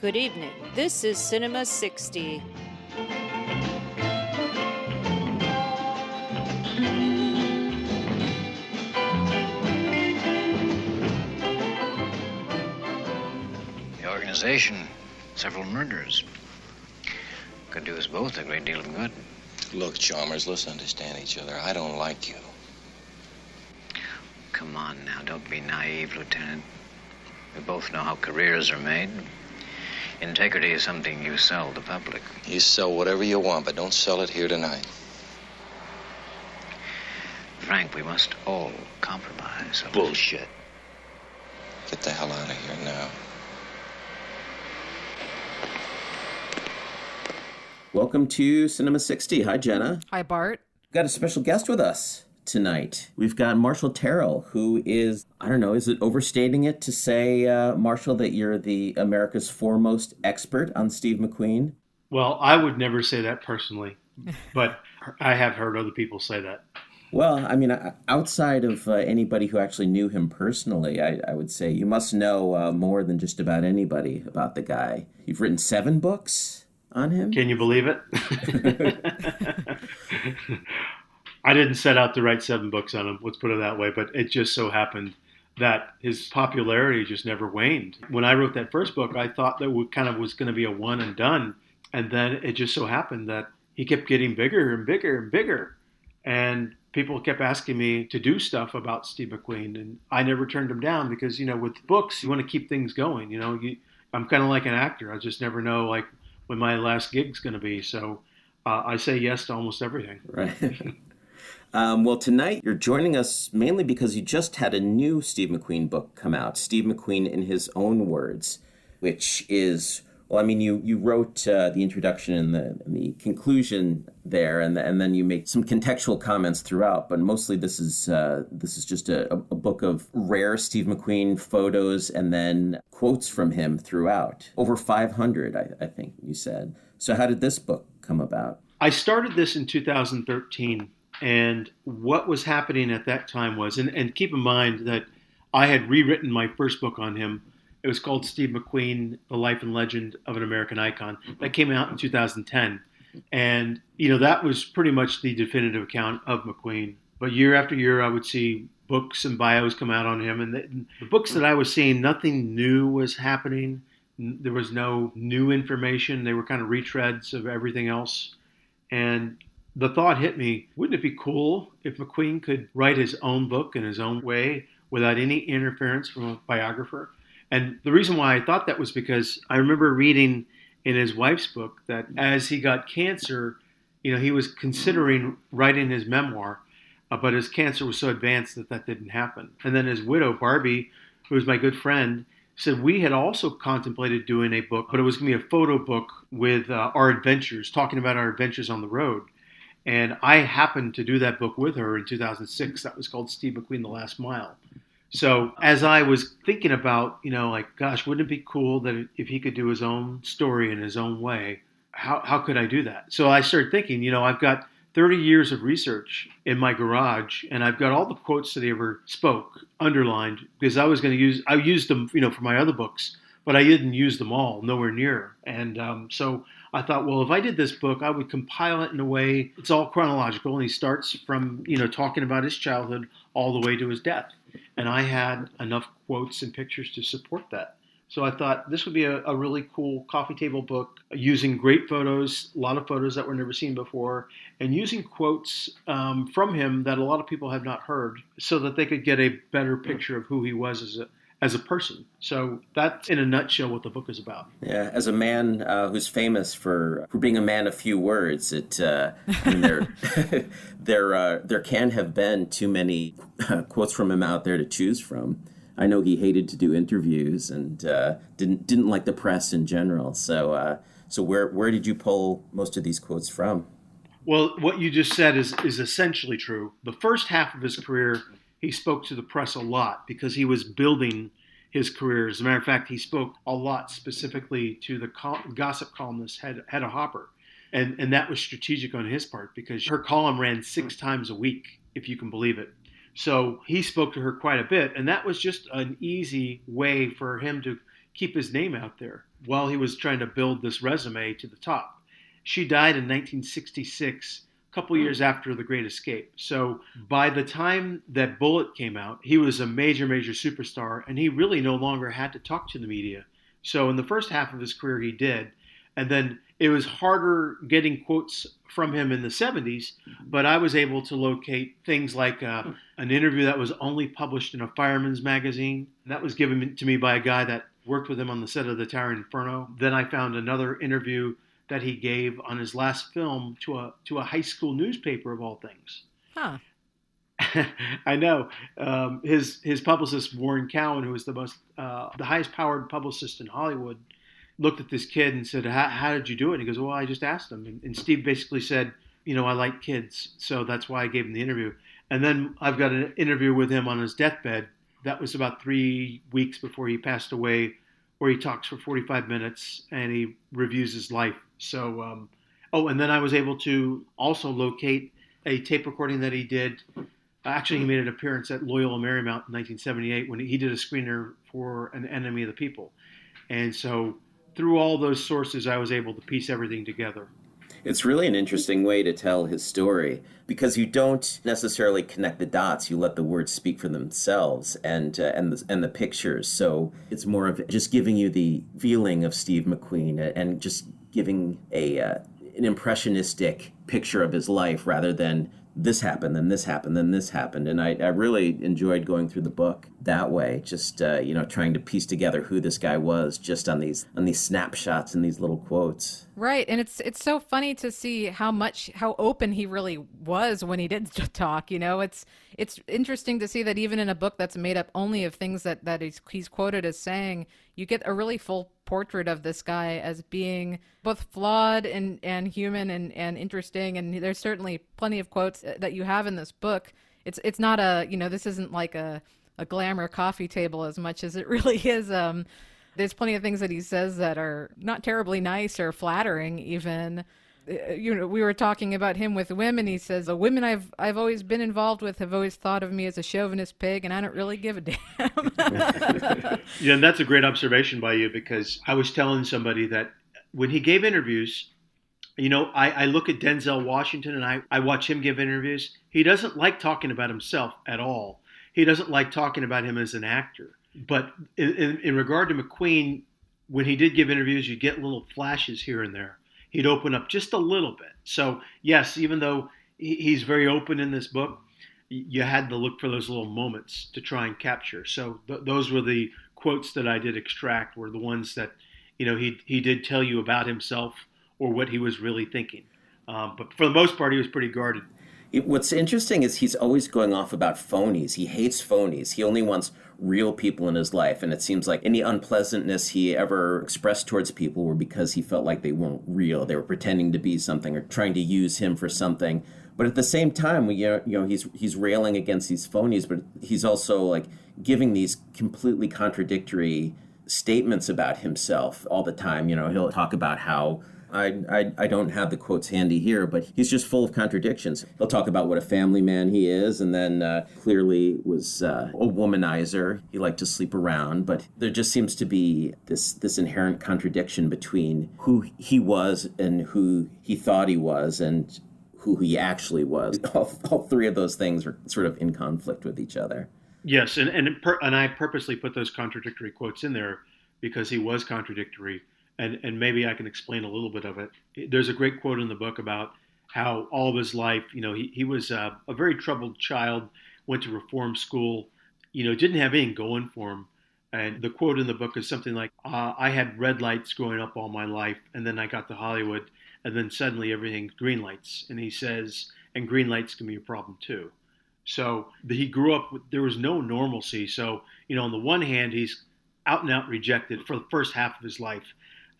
Good evening. This is Cinema 60. The organization, several murders. Could do us both a great deal of good. Look, Chalmers, let's understand each other. I don't like you. Come on now, don't be naive, Lieutenant. We both know how careers are made. Integrity is something you sell the public. You sell whatever you want, but don't sell it here tonight. Frank, we must all compromise. Bullshit. Get the hell out of here now. Welcome to Cinema 60. Hi, Jenna. Hi, Bart. Got a special guest with us tonight. We've got Marshall Terrill, who is, I don't know, is it overstating it to say, uh, Marshall, that you're the America's foremost expert on Steve McQueen? Well, I would never say that personally, but I have heard other people say that. Well, I mean, outside of uh, anybody who actually knew him personally, I, I would say you must know uh, more than just about anybody about the guy. You've written seven books on him. Can you believe it? I didn't set out to write seven books on him, let's put it that way, but it just so happened that his popularity just never waned. When I wrote that first book, I thought that it kind of was going to be a one and done. And then it just so happened that he kept getting bigger and bigger and bigger. And people kept asking me to do stuff about Steve McQueen. And I never turned them down because, you know, with books, you want to keep things going. You know, you, I'm kind of like an actor. I just never know, like, when my last gig's going to be. So uh, I say yes to almost everything. Right. Um, well, tonight you're joining us mainly because you just had a new Steve McQueen book come out, Steve McQueen in His Own Words, which is, well, I mean, you, you wrote uh, the introduction and the, and the conclusion there, and, the, and then you make some contextual comments throughout, but mostly this is, uh, this is just a, a book of rare Steve McQueen photos and then quotes from him throughout. Over 500, I, I think you said. So, how did this book come about? I started this in 2013 and what was happening at that time was, and, and keep in mind that I had rewritten my first book on him. It was called Steve McQueen, The Life and Legend of an American Icon. That came out in 2010. And, you know, that was pretty much the definitive account of McQueen. But year after year, I would see books and bios come out on him. And the, the books that I was seeing, nothing new was happening. There was no new information. They were kind of retreads of everything else. And the thought hit me wouldn't it be cool if McQueen could write his own book in his own way without any interference from a biographer? And the reason why I thought that was because I remember reading in his wife's book that as he got cancer, you know, he was considering writing his memoir, uh, but his cancer was so advanced that that didn't happen. And then his widow, Barbie, who was my good friend, said we had also contemplated doing a book, but it was going to be a photo book with uh, our adventures, talking about our adventures on the road. And I happened to do that book with her in 2006. That was called Steve McQueen, The Last Mile. So as I was thinking about, you know, like, gosh, wouldn't it be cool that if he could do his own story in his own way, how, how could I do that? So I started thinking, you know, I've got 30 years of research in my garage and I've got all the quotes that he ever spoke underlined because I was going to use, I used them, you know, for my other books, but I didn't use them all, nowhere near. And um, so I thought, well, if I did this book, I would compile it in a way it's all chronological, and he starts from you know talking about his childhood all the way to his death. And I had enough quotes and pictures to support that. So I thought this would be a, a, really cool coffee table book using great photos, a lot of photos that were never seen before, and using quotes um, from him that a lot of people have not heard so that they could get a better picture of who he was as a, as a person. So that's in a nutshell what the book is about. Yeah, as a man uh, who's famous for for being a man of few words, it uh, I mean, there there uh, there can have been too many quotes from him out there to choose from. I know he hated to do interviews and uh, didn't didn't like the press in general. So uh, so where where did you pull most of these quotes from? Well, what you just said is is essentially true. The first half of his career he spoke to the press a lot because he was building his career. As a matter of fact, he spoke a lot specifically to the gossip columnist Hedda Hopper. And, and that was strategic on his part because her column ran six hmm. times a week, if you can believe it. So he spoke to her quite a bit. And that was just an easy way for him to keep his name out there while he was trying to build this resume to the top. She died in 1966, a couple hmm. years after The Great Escape. So by the time that Bullitt came out, he was a major, major superstar, and he really no longer had to talk to the media. So in the first half of his career, he did. And then it was harder getting quotes from him in the 70s, hmm. but I was able to locate things like uh, hmm. an interview that was only published in a fireman's magazine. That was given to me by a guy that worked with him on the set of the Towering Inferno. Then I found another interview that he gave on his last film to a to a high school newspaper of all things. Huh. I know um, his his publicist Warren Cowan, who was the most uh, the highest powered publicist in Hollywood, looked at this kid and said, "How did you do it?" And he goes, "Well, I just asked him." And, and Steve basically said, "You know, I like kids, so that's why I gave him the interview." And then I've got an interview with him on his deathbed. That was about three weeks before he passed away, where he talks for 45 minutes and he reviews his life. So, um, oh, and then I was able to also locate a tape recording that he did. Actually, he made an appearance at Loyola Marymount in 1978 when he did a screener for An Enemy of the People. And so, through all those sources, I was able to piece everything together. It's really an interesting way to tell his story because you don't necessarily connect the dots. You let the words speak for themselves and uh, and the, and the pictures. So it's more of just giving you the feeling of Steve McQueen and just giving a uh, an impressionistic picture of his life rather than this happened, then this happened, then this happened. And I, I really enjoyed going through the book that way, just uh, you know, trying to piece together who this guy was just on these on these snapshots and these little quotes. Right, and it's it's so funny to see how much how open he really was when he did talk. You know, it's it's interesting to see that even in a book that's made up only of things that that he's, he's quoted as saying, you get a really full portrait of this guy as being both flawed and and human and and interesting. And there's certainly plenty of quotes that you have in this book. It's it's not a you know this isn't like a a glamour coffee table as much as it really is um there's plenty of things that he says that are not terribly nice or flattering even uh, Uh, you know we were talking about him with women he says the women i've i've always been involved with have always thought of me as a chauvinist pig and i don't really give a damn yeah and that's a great observation by you because i was telling somebody that when he gave interviews you know i, I look at denzel washington and I, I watch him give interviews he doesn't like talking about himself at all he doesn't like talking about him as an actor. But in, in, in regard to McQueen, when he did give interviews, you get little flashes here and there. He'd open up just a little bit. So yes, even though he's very open in this book, you had to look for those little moments to try and capture. So th- those were the quotes that I did extract were the ones that you know he he did tell you about himself or what he was really thinking. Um, but for the most part, he was pretty guarded. It, what's interesting is he's always going off about phonies. He hates phonies. He only wants real people in his life. And it seems like any unpleasantness he ever expressed towards people were because he felt like they weren't real. They were pretending to be something or trying to use him for something. But at the same time, we, uh, you know, he's he's railing against these phonies, but he's also like giving these completely contradictory statements about himself all the time. You know, he'll talk about how I, I, I don't have the quotes handy here, but he's just full of contradictions. He'll talk about what a family man he is, and then uh, clearly was uh, a womanizer. He liked to sleep around, but there just seems to be this this inherent contradiction between who he was and who he thought he was, and who he actually was. All, all three of those things are sort of in conflict with each other. Yes, and and, per, and I purposely put those contradictory quotes in there because he was contradictory and, and maybe I can explain a little bit of it. There's a great quote in the book about how all of his life, you know, he, he was a, a very troubled child, went to reform school, you know, didn't have anything going for him. And the quote in the book is something like, uh, I had red lights growing up all my life, and then I got to Hollywood, and then suddenly everything's green lights. And he says, and green lights can be a problem too. So he grew up, with, there was no normalcy. So, you know, on the one hand, he's out and out rejected for the first half of his life.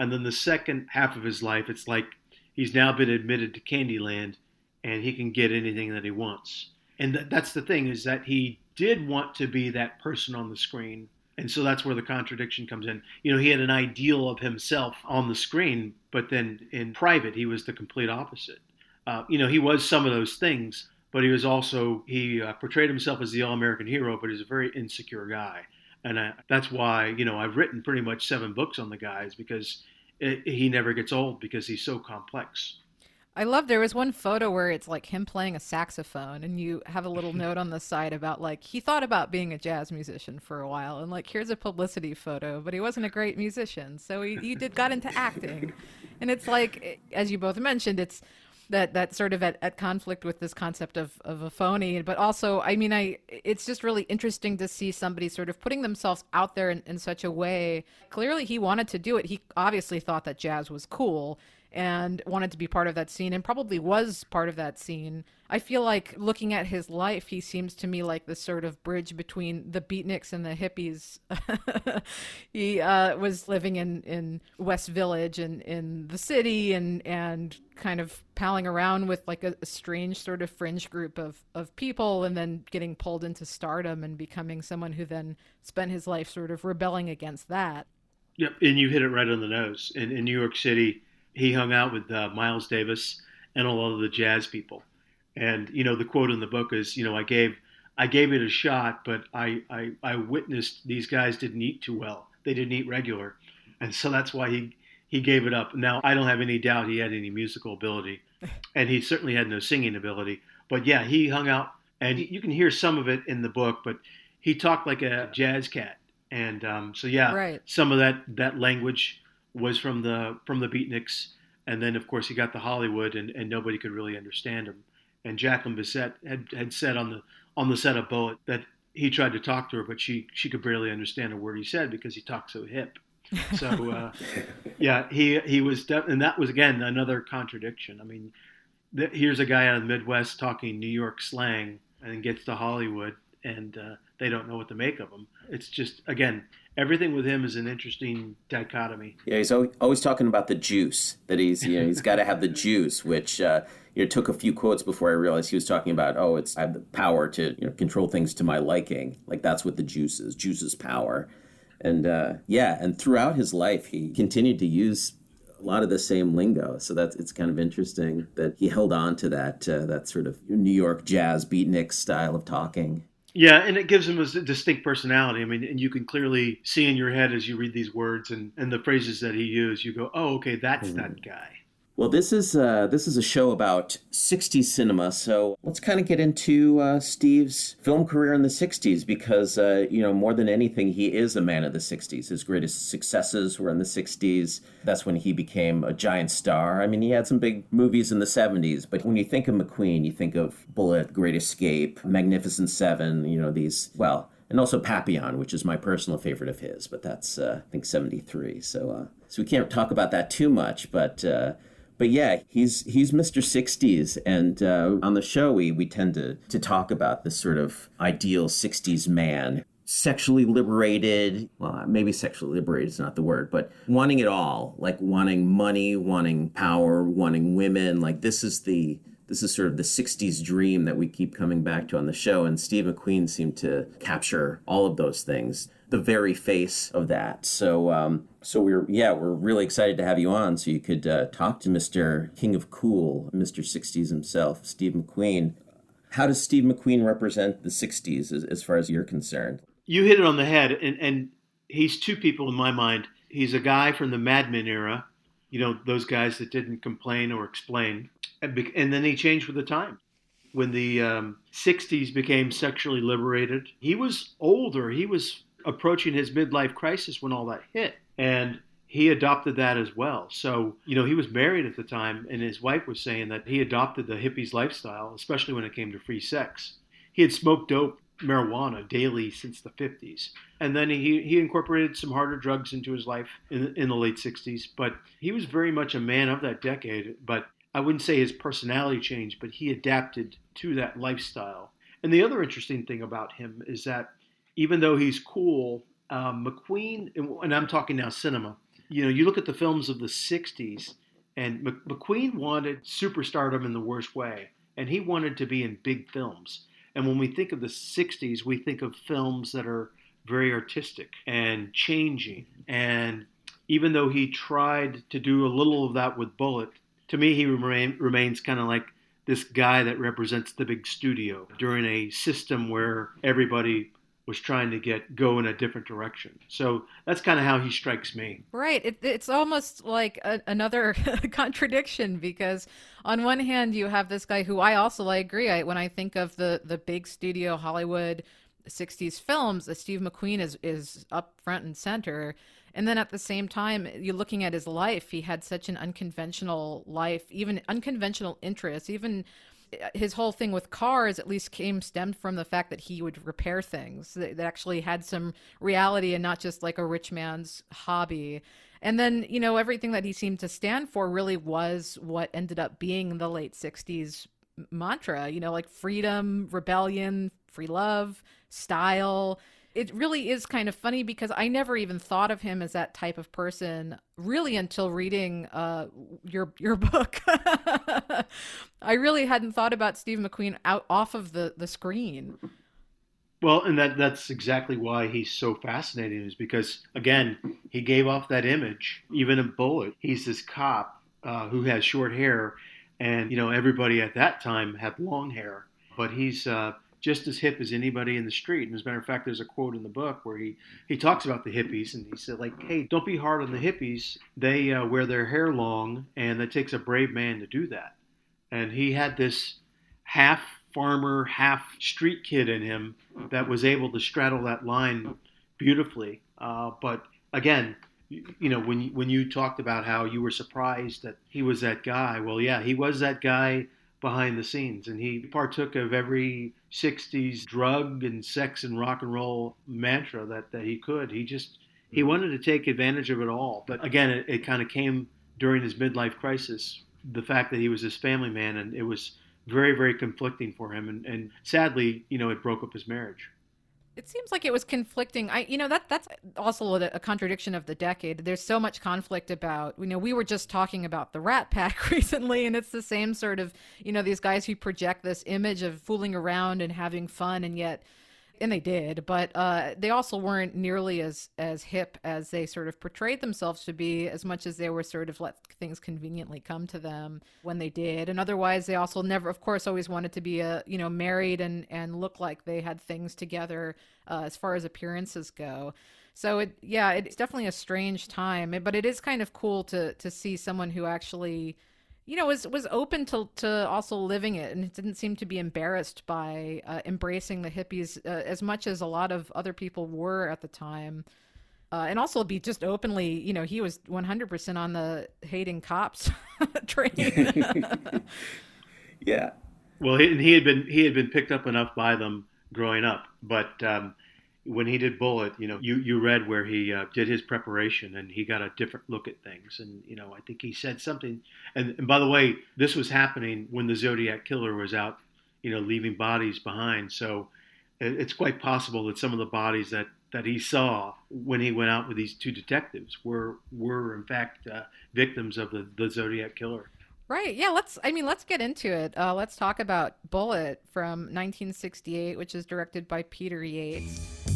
And then the second half of his life, it's like he's now been admitted to Candyland and he can get anything that he wants. And th- that's the thing is that he did want to be that person on the screen. And so that's where the contradiction comes in. You know, he had an ideal of himself on the screen, but then in private, he was the complete opposite. Uh, you know, he was some of those things, but he was also, he uh, portrayed himself as the all American hero, but he's a very insecure guy. And I, that's why, you know, I've written pretty much seven books on the guys because it, he never gets old because he's so complex. I love there was one photo where it's like him playing a saxophone and you have a little note on the side about like he thought about being a jazz musician for a while and like here's a publicity photo but he wasn't a great musician so he, he did got into acting and it's like as you both mentioned it's that that sort of at, at conflict with this concept of, of a phony but also i mean i it's just really interesting to see somebody sort of putting themselves out there in, in such a way. Clearly he wanted to do it. He obviously thought that jazz was cool and wanted to be part of that scene and probably was part of that scene. I feel like looking at his life, he seems to me like the sort of bridge between the beatniks and the hippies. he uh, was living in, in West Village and in the city and, and kind of palling around with like a, a strange sort of fringe group of, of people and then getting pulled into stardom and becoming someone who then spent his life sort of rebelling against that. Yep, and you hit it right on the nose. In, in New York City, he hung out with uh, Miles Davis and a lot of the jazz people. And you know, the quote in the book is, you know, I gave I gave it a shot, but I I, I witnessed these guys didn't eat too well. They didn't eat regular, and so that's why he he gave it up. Now I don't have any doubt he had any musical ability, and he certainly had no singing ability. But yeah, he hung out, and you can hear some of it in the book. But he talked like a jazz cat, and um, so yeah, right. some of that that language was from the from the Beatniks, and then of course he got to Hollywood, and, and nobody could really understand him. And Jacqueline Bisset had, had said on the on the set of Bullitt that he tried to talk to her, but she she could barely understand a word he said because he talked so hip. So uh, yeah, he he was, def- and that was again another contradiction. I mean, th- here's a guy out of the Midwest talking New York slang, and gets to Hollywood, and uh, they don't know what to make of him. It's just again everything with him is an interesting dichotomy. Yeah, he's always talking about the juice that he's you know he's got to have the juice, which uh, you know took a few quotes before I realized he was talking about. Oh, it's I have the power to you know control things to my liking. Like that's what the juice is. Juice is power, and uh, yeah, and throughout his life he continued to use a lot of the same lingo. So that's it's kind of interesting that he held on to that uh, that sort of New York jazz beatnik style of talking. Yeah, and it gives him a distinct personality. I mean, and you can clearly see in your head as you read these words and, and the phrases that he used, you go, oh, okay, that's mm-hmm. that guy. Well, this is uh, this is a show about '60s cinema, so let's kind of get into uh, Steve's film career in the '60s because uh, you know more than anything, he is a man of the '60s. His greatest successes were in the '60s. That's when he became a giant star. I mean, he had some big movies in the '70s, but when you think of McQueen, you think of Bullitt, Great Escape, Magnificent Seven. You know these well and also Papillon, which is my personal favorite of his, but that's uh, I think '73. So uh, so we can't talk about that too much, but uh, but yeah, he's he's Mr. 60s, and uh, on the show we we tend to to talk about this sort of ideal 60s man, sexually liberated. Well, maybe sexually liberated is not the word, but wanting it all, like wanting money, wanting power, wanting women. Like this is the this is sort of the 60s dream that we keep coming back to on the show and steve mcqueen seemed to capture all of those things the very face of that. So um, so we're yeah we're really excited to have you on so you could uh, talk to mr king of cool mr 60s himself steve mcqueen. How does steve mcqueen represent the 60s as, as far as you're concerned? You hit it on the head and, and he's two people in my mind. He's a guy from the mad men era you know those guys that didn't complain or explain and then he changed with the time. When the um, 60s became sexually liberated, he was older. He was approaching his midlife crisis when all that hit. And he adopted that as well. So, you know, he was married at the time, and his wife was saying that he adopted the hippies lifestyle, especially when it came to free sex. He had smoked dope, marijuana daily since the 50s. And then he, he incorporated some harder drugs into his life in, in the late 60s. But he was very much a man of that decade. But I wouldn't say his personality changed, but he adapted to that lifestyle. And the other interesting thing about him is that even though he's cool, um, McQueen, and I'm talking now cinema, you know, you look at the films of the 60s, and McQueen wanted superstardom in the worst way, and he wanted to be in big films. And when we think of the 60s, we think of films that are very artistic and changing. And even though he tried to do a little of that with Bullitt, to me, he remain, remains kind of like this guy that represents the big studio during a system where everybody was trying to get go in a different direction. So that's kind of how he strikes me. Right. It, it's almost like a, another contradiction because on one hand you have this guy who I also I agree. I, when I think of the the big studio Hollywood 60s films, uh, Steve McQueen is is up front and center. And then at the same time, you're looking at his life. He had such an unconventional life, even unconventional interests, even his whole thing with cars at least came stemmed from the fact that he would repair things that, that actually had some reality and not just like a rich man's hobby. And then, you know, everything that he seemed to stand for really was what ended up being the late 60s mantra, you know, like freedom, rebellion, free love, style it really is kind of funny because I never even thought of him as that type of person really until reading uh, your your book. I really hadn't thought about Steve McQueen out off of the the screen. Well, and that that's exactly why he's so fascinating is because again, he gave off that image even in Bullitt. He's this cop uh, who has short hair and you know everybody at that time had long hair, but he's uh, just as hip as anybody in the street. And as a matter of fact, there's a quote in the book where he, he talks about the hippies and he said, like, hey, don't be hard on the hippies. They uh, wear their hair long, and it takes a brave man to do that. And he had this half farmer, half street kid in him that was able to straddle that line beautifully. Uh, but again, you know, when when you talked about how you were surprised that he was that guy, well, yeah, he was that guy behind the scenes, and he partook of every '60s drug and sex and rock and roll mantra that that he could. He just he mm-hmm. wanted to take advantage of it all. But again, it, it kind of came during his midlife crisis. The fact that he was this family man, and it was very, very conflicting for him. And, and sadly, you know, it broke up his marriage. It seems like it was conflicting. I, you know, that that's also a, a, contradiction of the decade. There's so much conflict about, you know, we were just talking about the Rat Pack recently, and it's the same sort of, you know, these guys who project this image of fooling around and having fun, and yet and they did, but uh, they also weren't nearly as as hip as they sort of portrayed themselves to be, as much as they were sort of let things conveniently come to them when they did. And otherwise, they also never, of course, always wanted to be a you know married and and look like they had things together uh, as far as appearances go. So it yeah, it's definitely a strange time, but it is kind of cool to to see someone who actually you know was was open to to also living it and didn't seem to be embarrassed by uh, embracing the hippies uh, as much as a lot of other people were at the time. Uh, and also be just openly you know he was 100% on the hating cops train. Yeah. Well he, he had been he had been picked up enough by them growing up but um, when he did Bullitt, you know, you, you read where he uh, did his preparation and he got a different look at things. And, you know, I think he said something. And, and by the way, this was happening when the Zodiac Killer was out, you know, leaving bodies behind. So it's quite possible that some of the bodies that, that he saw when he went out with these two detectives were, were in fact, uh, victims of the, the Zodiac Killer. Right. Yeah. Let's. I mean, let's get into it. Uh, let's talk about Bullitt from 1968, which is directed by Peter Yates.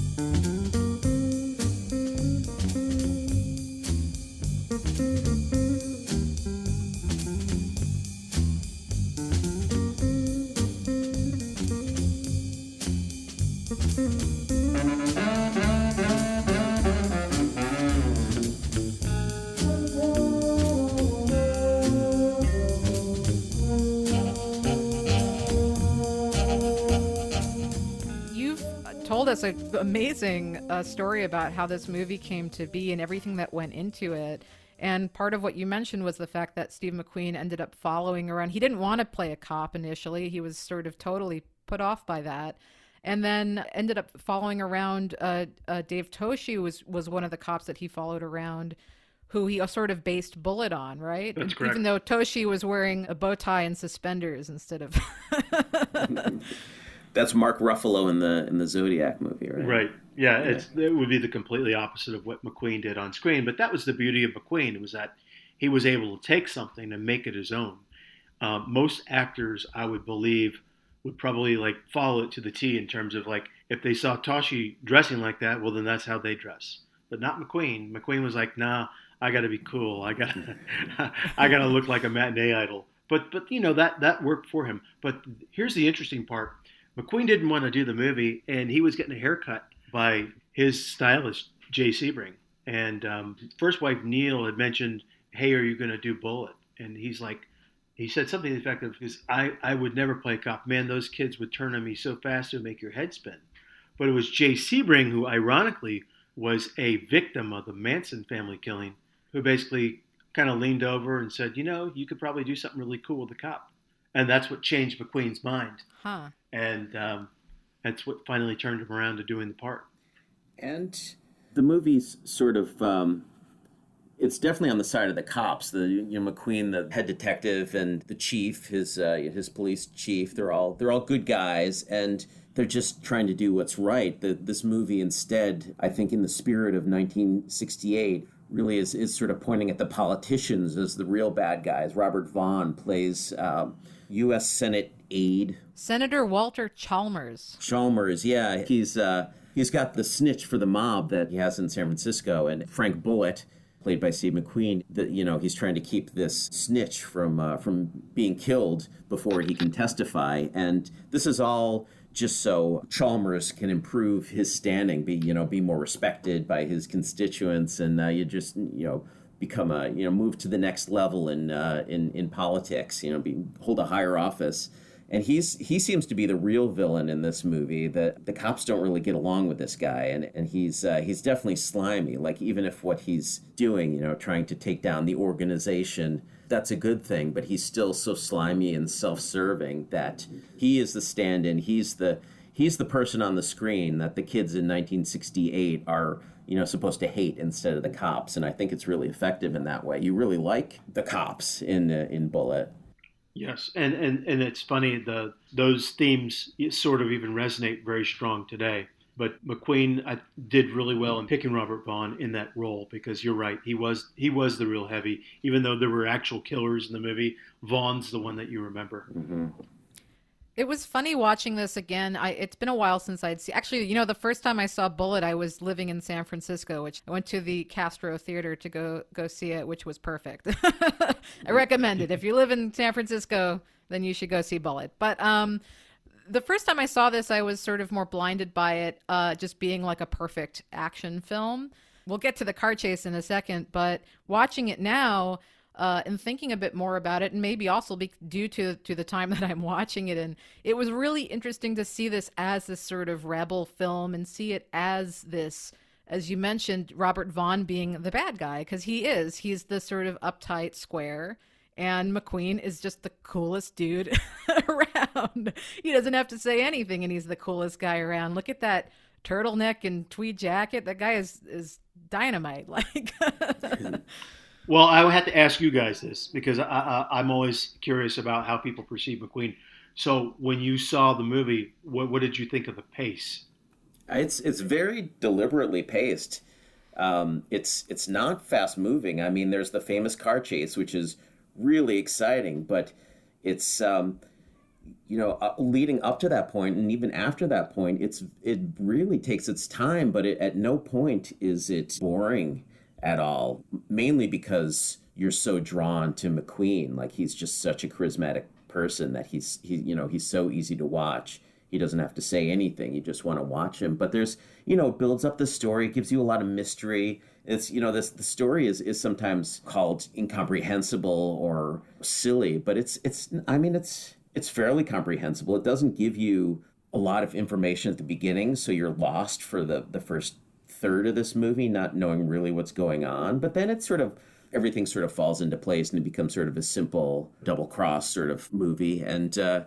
Us an amazing uh, story about how this movie came to be and everything that went into it. And part of what you mentioned was the fact that Steve McQueen ended up following around. He didn't want to play a cop initially, he was sort of totally put off by that. And then ended up following around uh, uh, Dave Toschi was was one of the cops that he followed around, who he sort of based Bullitt on, right? That's correct. Even though Toschi was wearing a bow tie and suspenders instead of that's Mark Ruffalo in the in the Zodiac movie, right? Right. Yeah, yeah. It's, it would be the completely opposite of what McQueen did on screen. But that was the beauty of McQueen. It was that he was able to take something and make it his own. Um, most actors, I would believe, would probably like follow it to the T in terms of like if they saw Toschi dressing like that, well then that's how they dress. But not McQueen. McQueen was like, nah, I got to be cool. I got I got to look like a matinee idol. But but you know that that worked for him. But here's the interesting part McQueen didn't want to do the movie, and he was getting a haircut by his stylist, Jay Sebring. And um, first wife, Neile, had mentioned, Hey, are you going to do Bullitt?" And he's like, he said something to the effect of, because I, I would never play cop. Man, those kids would turn on me so fast it would make your head spin. But it was Jay Sebring who, ironically, was a victim of the Manson family killing, who basically kind of leaned over and said, you know, you could probably do something really cool with the cop. And that's what changed McQueen's mind. Huh. And um, that's what finally turned him around to doing the part. And the movie's sort of um, it's definitely on the side of the cops. The you know McQueen, the head detective, and the chief, his uh, his police chief. They're all they're all good guys, and they're just trying to do what's right. The, this movie instead, I think, in the spirit of 1968, really is, is sort of pointing at the politicians as the real bad guys. Robert Vaughn plays uh, U.S. Senate aide. Senator Walter Chalmers. Chalmers, yeah, he's uh, he's got the snitch for the mob that he has in San Francisco, and Frank Bullitt, played by Steve McQueen, that you know he's trying to keep this snitch from uh, from being killed before he can testify, and this is all just so Chalmers can improve his standing, be you know be more respected by his constituents, and uh, you just you know become a you know move to the next level in uh, in in politics, you know be hold a higher office and he's he seems to be the real villain in this movie. That the cops don't really get along with this guy, and and he's uh, he's definitely slimy. Like even if what he's doing, you know, trying to take down the organization, that's a good thing. But he's still so slimy and self-serving that he is the stand-in. He's the he's the person on the screen that the kids in 1968 are you know supposed to hate instead of the cops and i think it's really effective in that way you really like the cops in uh, in bullitt Yes, and, and, and it's funny the those themes sort of even resonate very strong today. But McQueen I, did really well in picking Robert Vaughn in that role because you're right, he was he was the real heavy. Even though there were actual killers in the movie, Vaughn's the one that you remember. Mm-hmm. It was funny watching this again. I, it's been a while since I'd seen. Actually, you know, the first time I saw Bullitt, I was living in San Francisco, which I went to the Castro Theater to go go see it, which was perfect. I recommend it. If you live in San Francisco, then you should go see Bullitt. But um, the first time I saw this, I was sort of more blinded by it, uh, just being like a perfect action film. We'll get to the car chase in a second, but watching it now uh, and thinking a bit more about it, and maybe also be due to to the time that I'm watching it And it was really interesting to see this as this sort of rebel film and see it as this, as you mentioned, Robert Vaughn being the bad guy because he is. He's the sort of uptight square. And McQueen is just the coolest dude around. He doesn't have to say anything, and he's the coolest guy around. Look at that turtleneck and tweed jacket. That guy is is dynamite. Like Well, I would have to ask you guys this because I, am always curious about how people perceive McQueen. So, when you saw the movie, what, what did you think of the pace? It's it's very deliberately paced. Um, it's it's not fast moving. I mean, there's the famous car chase, which is really exciting, but it's um, you know uh, leading up to that point and even after that point, it's it really takes its time, but it, at no point is it boring at all, mainly because you're so drawn to McQueen. Like he's just such a charismatic person that he's he you know he's so easy to watch. He doesn't have to say anything. You just want to watch him. But there's you know builds up the story, gives you a lot of mystery. It's you know this the story is is sometimes called incomprehensible or silly, but it's it's I mean it's it's fairly comprehensible. It doesn't give you a lot of information at the beginning, so you're lost for the the first third of this movie, not knowing really what's going on. But then it's sort of everything sort of falls into place and it becomes sort of a simple double cross sort of movie. And uh,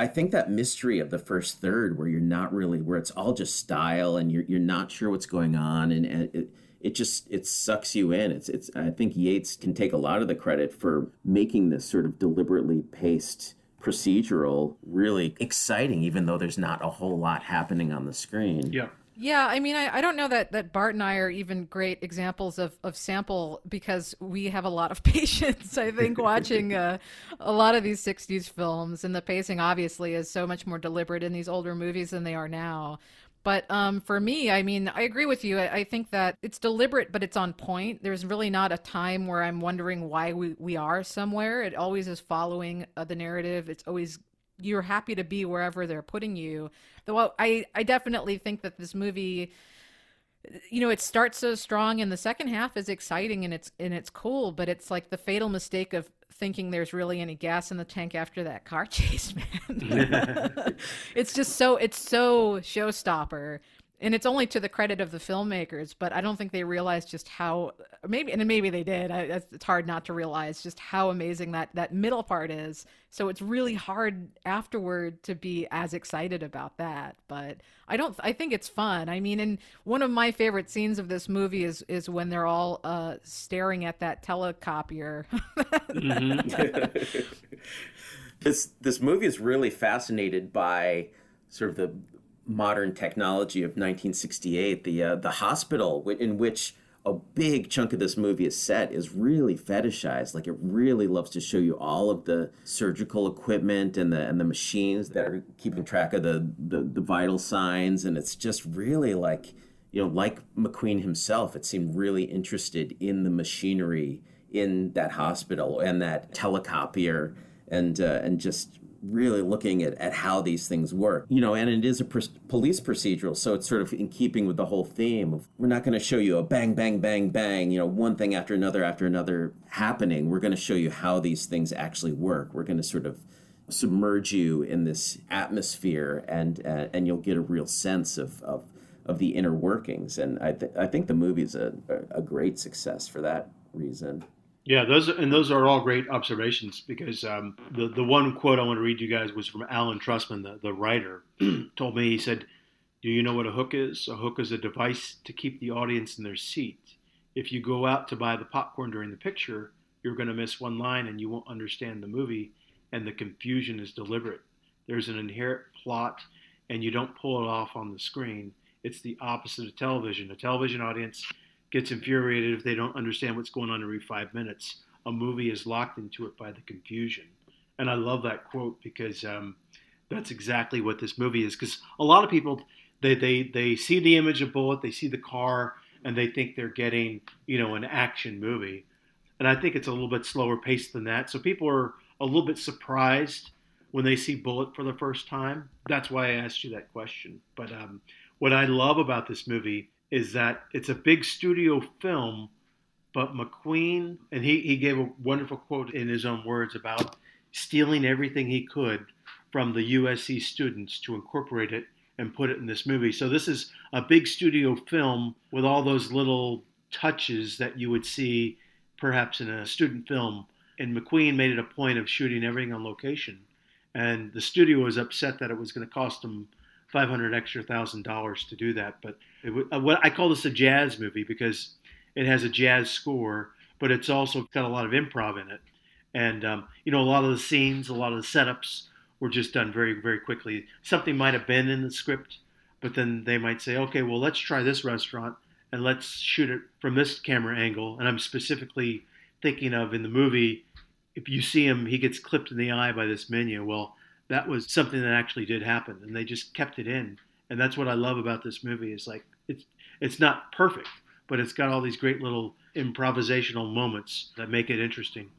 I think that mystery of the first third, where you're not really, where it's all just style and you're you're not sure what's going on, and, and it it just it sucks you in. It's it's I think Yates can take a lot of the credit for making this sort of deliberately paced procedural really exciting, even though there's not a whole lot happening on the screen. Yeah. Yeah, I mean, I, I don't know that, that Bart and I are even great examples of, of sample because we have a lot of patience, I think, watching uh, a lot of these 60s films. And the pacing, obviously, is so much more deliberate in these older movies than they are now. But um, for me, I mean, I agree with you. I, I, think that it's deliberate, but it's on point. There's really not a time where I'm wondering why we, we are somewhere. It always is following uh, the narrative. It's always you're happy to be wherever they're putting you. Though I I definitely think that this movie you know it starts so strong and the second half is exciting and it's and it's cool but it's like the fatal mistake of thinking there's really any gas in the tank after that car chase man it's just so it's so showstopper and it's only to the credit of the filmmakers but i don't think they realized just how maybe and maybe they did I, it's hard not to realize just how amazing that that middle part is. So it's really hard afterward to be as excited about that but i don't i think it's fun. I mean and one of my favorite scenes of this movie is is when they're all uh staring at that telecopier. Mm-hmm. this this movie is really fascinated by sort of the modern technology of 1968, the uh, the hospital in which a big chunk of this movie is set is really fetishized. Like it really loves to show you all of the surgical equipment and the and the machines that are keeping track of the the, the vital signs, and it's just really like you know, like McQueen himself, it seemed really interested in the machinery in that hospital and that telecopier and uh, and just really looking at, at how these things work. You know, and it is a pr- police procedural, so it's sort of in keeping with the whole theme of we're not going to show you a bang, bang, bang, bang, you know, one thing after another after another happening. We're going to show you how these things actually work. We're going to sort of submerge you in this atmosphere and uh, and you'll get a real sense of, of of the inner workings and I, th- I think the movie is a, a great success for that reason yeah, those and those are all great observations because um, the the one quote I want to read you guys was from Alan Trustman, the, the writer, told me he said, "Do you know what a hook is? A hook is a device to keep the audience in their seat. If you go out to buy the popcorn during the picture, you're going to miss one line and you won't understand the movie, and the confusion is deliberate. There's an inherent plot, and you don't pull it off on the screen. It's the opposite of television. A television audience." Gets infuriated if they don't understand what's going on every five minutes. A movie is locked into it by the confusion. And I love that quote because um, that's exactly what this movie is. Because a lot of people, they, they, they see the image of Bullitt, they see the car, and they think they're getting, you know, an action movie. And I think it's a little bit slower paced than that. So people are a little bit surprised when they see Bullitt for the first time. That's why I asked you that question. But um, what I love about this movie is that it's a big studio film, but McQueen, and he, he gave a wonderful quote in his own words about stealing everything he could from the USC students to incorporate it and put it in this movie. So this is a big studio film with all those little touches that you would see perhaps in a student film. And McQueen made it a point of shooting everything on location. And the studio was upset that it was going to cost them 500 extra thousand dollars to do that. But it, uh, what I call this a jazz movie because it has a jazz score, but it's also got a lot of improv in it. And um, you know, a lot of the scenes, a lot of the setups were just done very, very quickly. Something might have been in the script, but then they might say, okay, well, let's try this restaurant and let's shoot it from this camera angle. And I'm specifically thinking of in the movie, if you see him, he gets clipped in the eye by this menu. Well, that was something that actually did happen, and they just kept it in. And that's what I love about this movie. Is like it's not perfect, but it's got all these great little improvisational moments that make it interesting.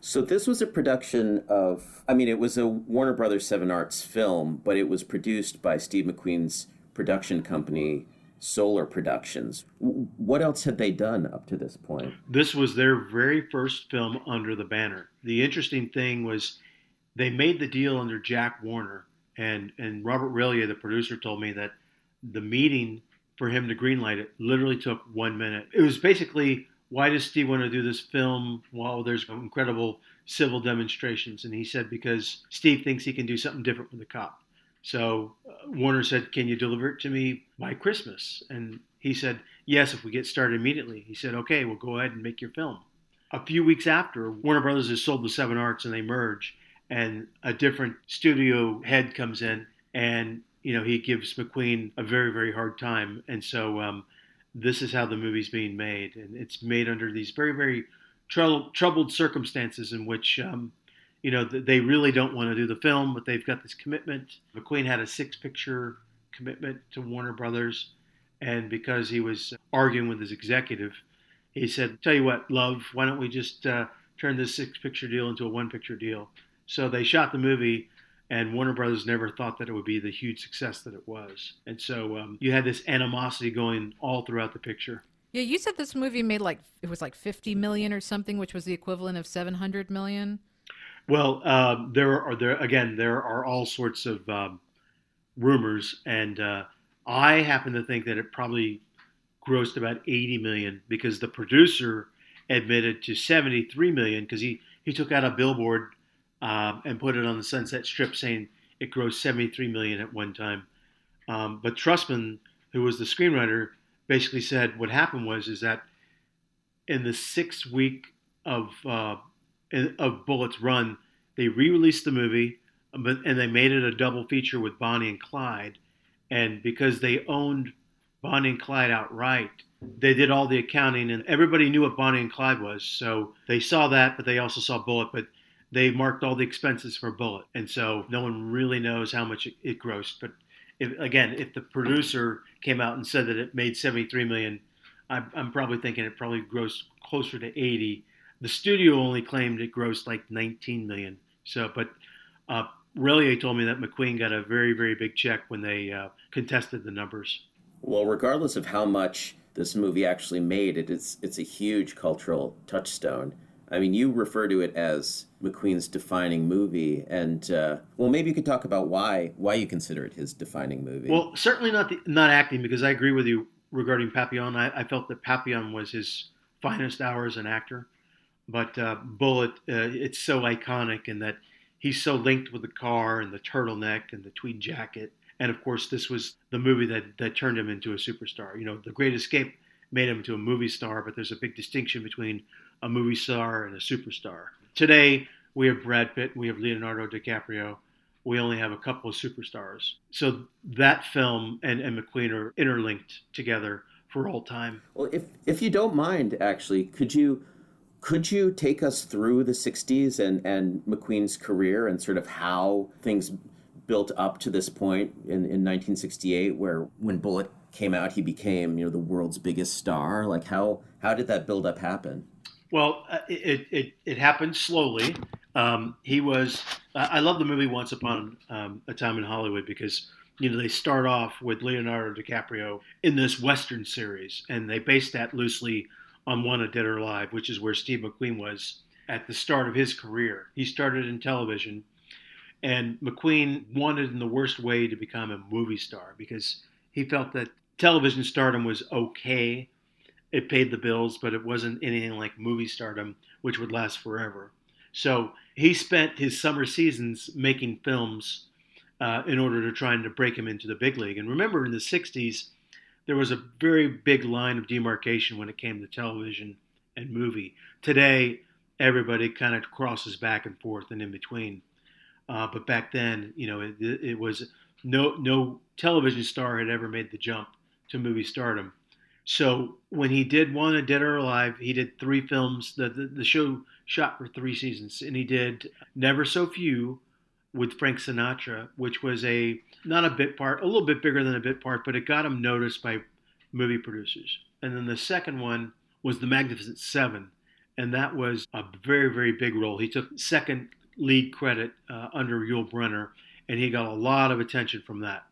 So this was a production of I mean it was a Warner Brothers 7 Arts film, but it was produced by Steve McQueen's production company Solar Productions. What else had they done up to this point? This was their very first film under the banner. The interesting thing was they made the deal under Jack Warner, and and Robert Relyea, the producer, told me that the meeting for him to greenlight it literally took one minute. It was basically, why does Steve want to do this film while there's incredible civil demonstrations? And he said because Steve thinks he can do something different with the cop. So uh, Warner said, "Can you deliver it to me by Christmas?" And he said, "Yes, if we get started immediately." He said, "Okay, well go ahead and make your film." A few weeks after, Warner Brothers has sold the Seven Arts and they merge, and a different studio head comes in and you know he gives McQueen a very very hard time. And so um, this is how the movie's being made. And it's made under these very very trou- troubled circumstances in which um, you know they really don't want to do the film but they've got this commitment. McQueen had a six picture commitment to Warner Brothers. And because he was arguing with his executive he said tell you what love why don't we just uh, turn this six picture deal into a one picture deal? So they shot the movie, and Warner Brothers never thought that it would be the huge success that it was. And so um, you had this animosity going all throughout the picture. Yeah, you said this movie made like it was like 50 million or something, which was the equivalent of 700 million. Well, uh, there are there again there are all sorts of um, rumors, and uh, I happen to think that it probably grossed about 80 million because the producer admitted to 73 million because he he took out a billboard um, and put it on the Sunset Strip saying it grossed 73 million at one time. Um, but Trustman, who was the screenwriter, basically said what happened was is that in the six week of uh, of Bullitt's run, they re-released the movie, but and they made it a double feature with Bonnie and Clyde, and because they owned Bonnie and Clyde outright, they did all the accounting, and everybody knew what Bonnie and Clyde was. So they saw that, but they also saw Bullitt, but they marked all the expenses for Bullitt, and so no one really knows how much it, it grossed. But if, again, if the producer came out and said that it made 73 million, I'm, I'm probably thinking it probably grossed closer to 80. The studio only claimed it grossed like 19 million. So, but uh, Relyea told me that McQueen got a very, very big check when they uh, contested the numbers. Well, regardless of how much this movie actually made, it is it's a huge cultural touchstone. I mean, you refer to it as McQueen's defining movie, and uh, well, maybe you could talk about why why you consider it his defining movie. Well, certainly not the, not acting because I agree with you regarding Papillon. I, I felt that Papillon was his finest hour as an actor, but uh, Bullitt, uh, it's so iconic in that he's so linked with the car and the turtleneck and the tweed jacket, and of course, this was the movie that that turned him into a superstar. You know, The Great Escape made him into a movie star, but there's a big distinction between a movie star and a superstar. Today, we have Brad Pitt, we have Leonardo DiCaprio. We only have a couple of superstars. So that film and, and McQueen are interlinked together for all time. Well, if if you don't mind, actually, could you could you take us through the '60s and and McQueen's career and sort of how things built up to this point in, in 1968, where when Bullitt came out, he became you know the world's biggest star. Like how how did that build up happen? Well, uh, it, it, it happened slowly. Um, he was, I love the movie Once Upon um, a Time in Hollywood because, you know, they start off with Leonardo DiCaprio in this Western series, and they base that loosely on Wanted Dead or Alive, which is where Steve McQueen was at the start of his career. He started in television, and McQueen wanted in the worst way to become a movie star because he felt that television stardom was okay it paid the bills, but it wasn't anything like movie stardom, which would last forever. So he spent his summer seasons making films uh, in order to try and to break him into the big league. And remember, in the 60s, there was a very big line of demarcation when it came to television and movie. Today, everybody kind of crosses back and forth and in between. Uh, but back then, you know, it, it was no no television star had ever made the jump to movie stardom. So when he did Wanted Dead or Alive, he did three films. The, the, the show shot for three seasons, and he did Never So Few with Frank Sinatra, which was a not a bit part, a little bit bigger than a bit part, but it got him noticed by movie producers. And then the second one was The Magnificent Seven, and that was a very very big role. He took second lead credit uh, under Yul Brynner, and he got a lot of attention from that.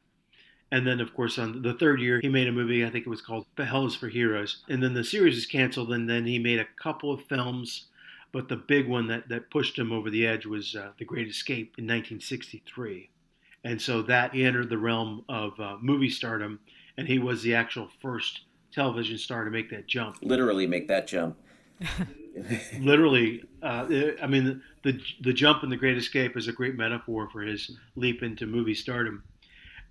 And then, of course, on the third year, he made a movie, I think it was called Hell is for Heroes. And then the series was canceled, and then he made a couple of films. But the big one that, that pushed him over the edge was uh, The Great Escape in 1963. And so that he entered the realm of uh, movie stardom, and he was the actual first television star to make that jump. Literally make that jump. Literally, uh, I mean, the the jump in The Great Escape is a great metaphor for his leap into movie stardom.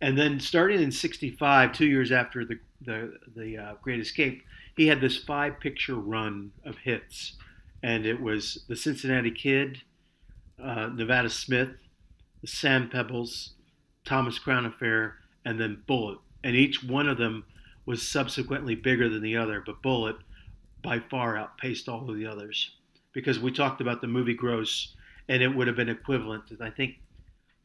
And then starting in 65, two years after the, the, the uh, Great Escape, he had this five picture run of hits. And it was The Cincinnati Kid, uh, Nevada Smith, The Sand Pebbles, Thomas Crown Affair, and then Bullitt. And each one of them was subsequently bigger than the other, but Bullitt by far outpaced all of the others. Because we talked about the movie gross, and it would have been equivalent to, I think,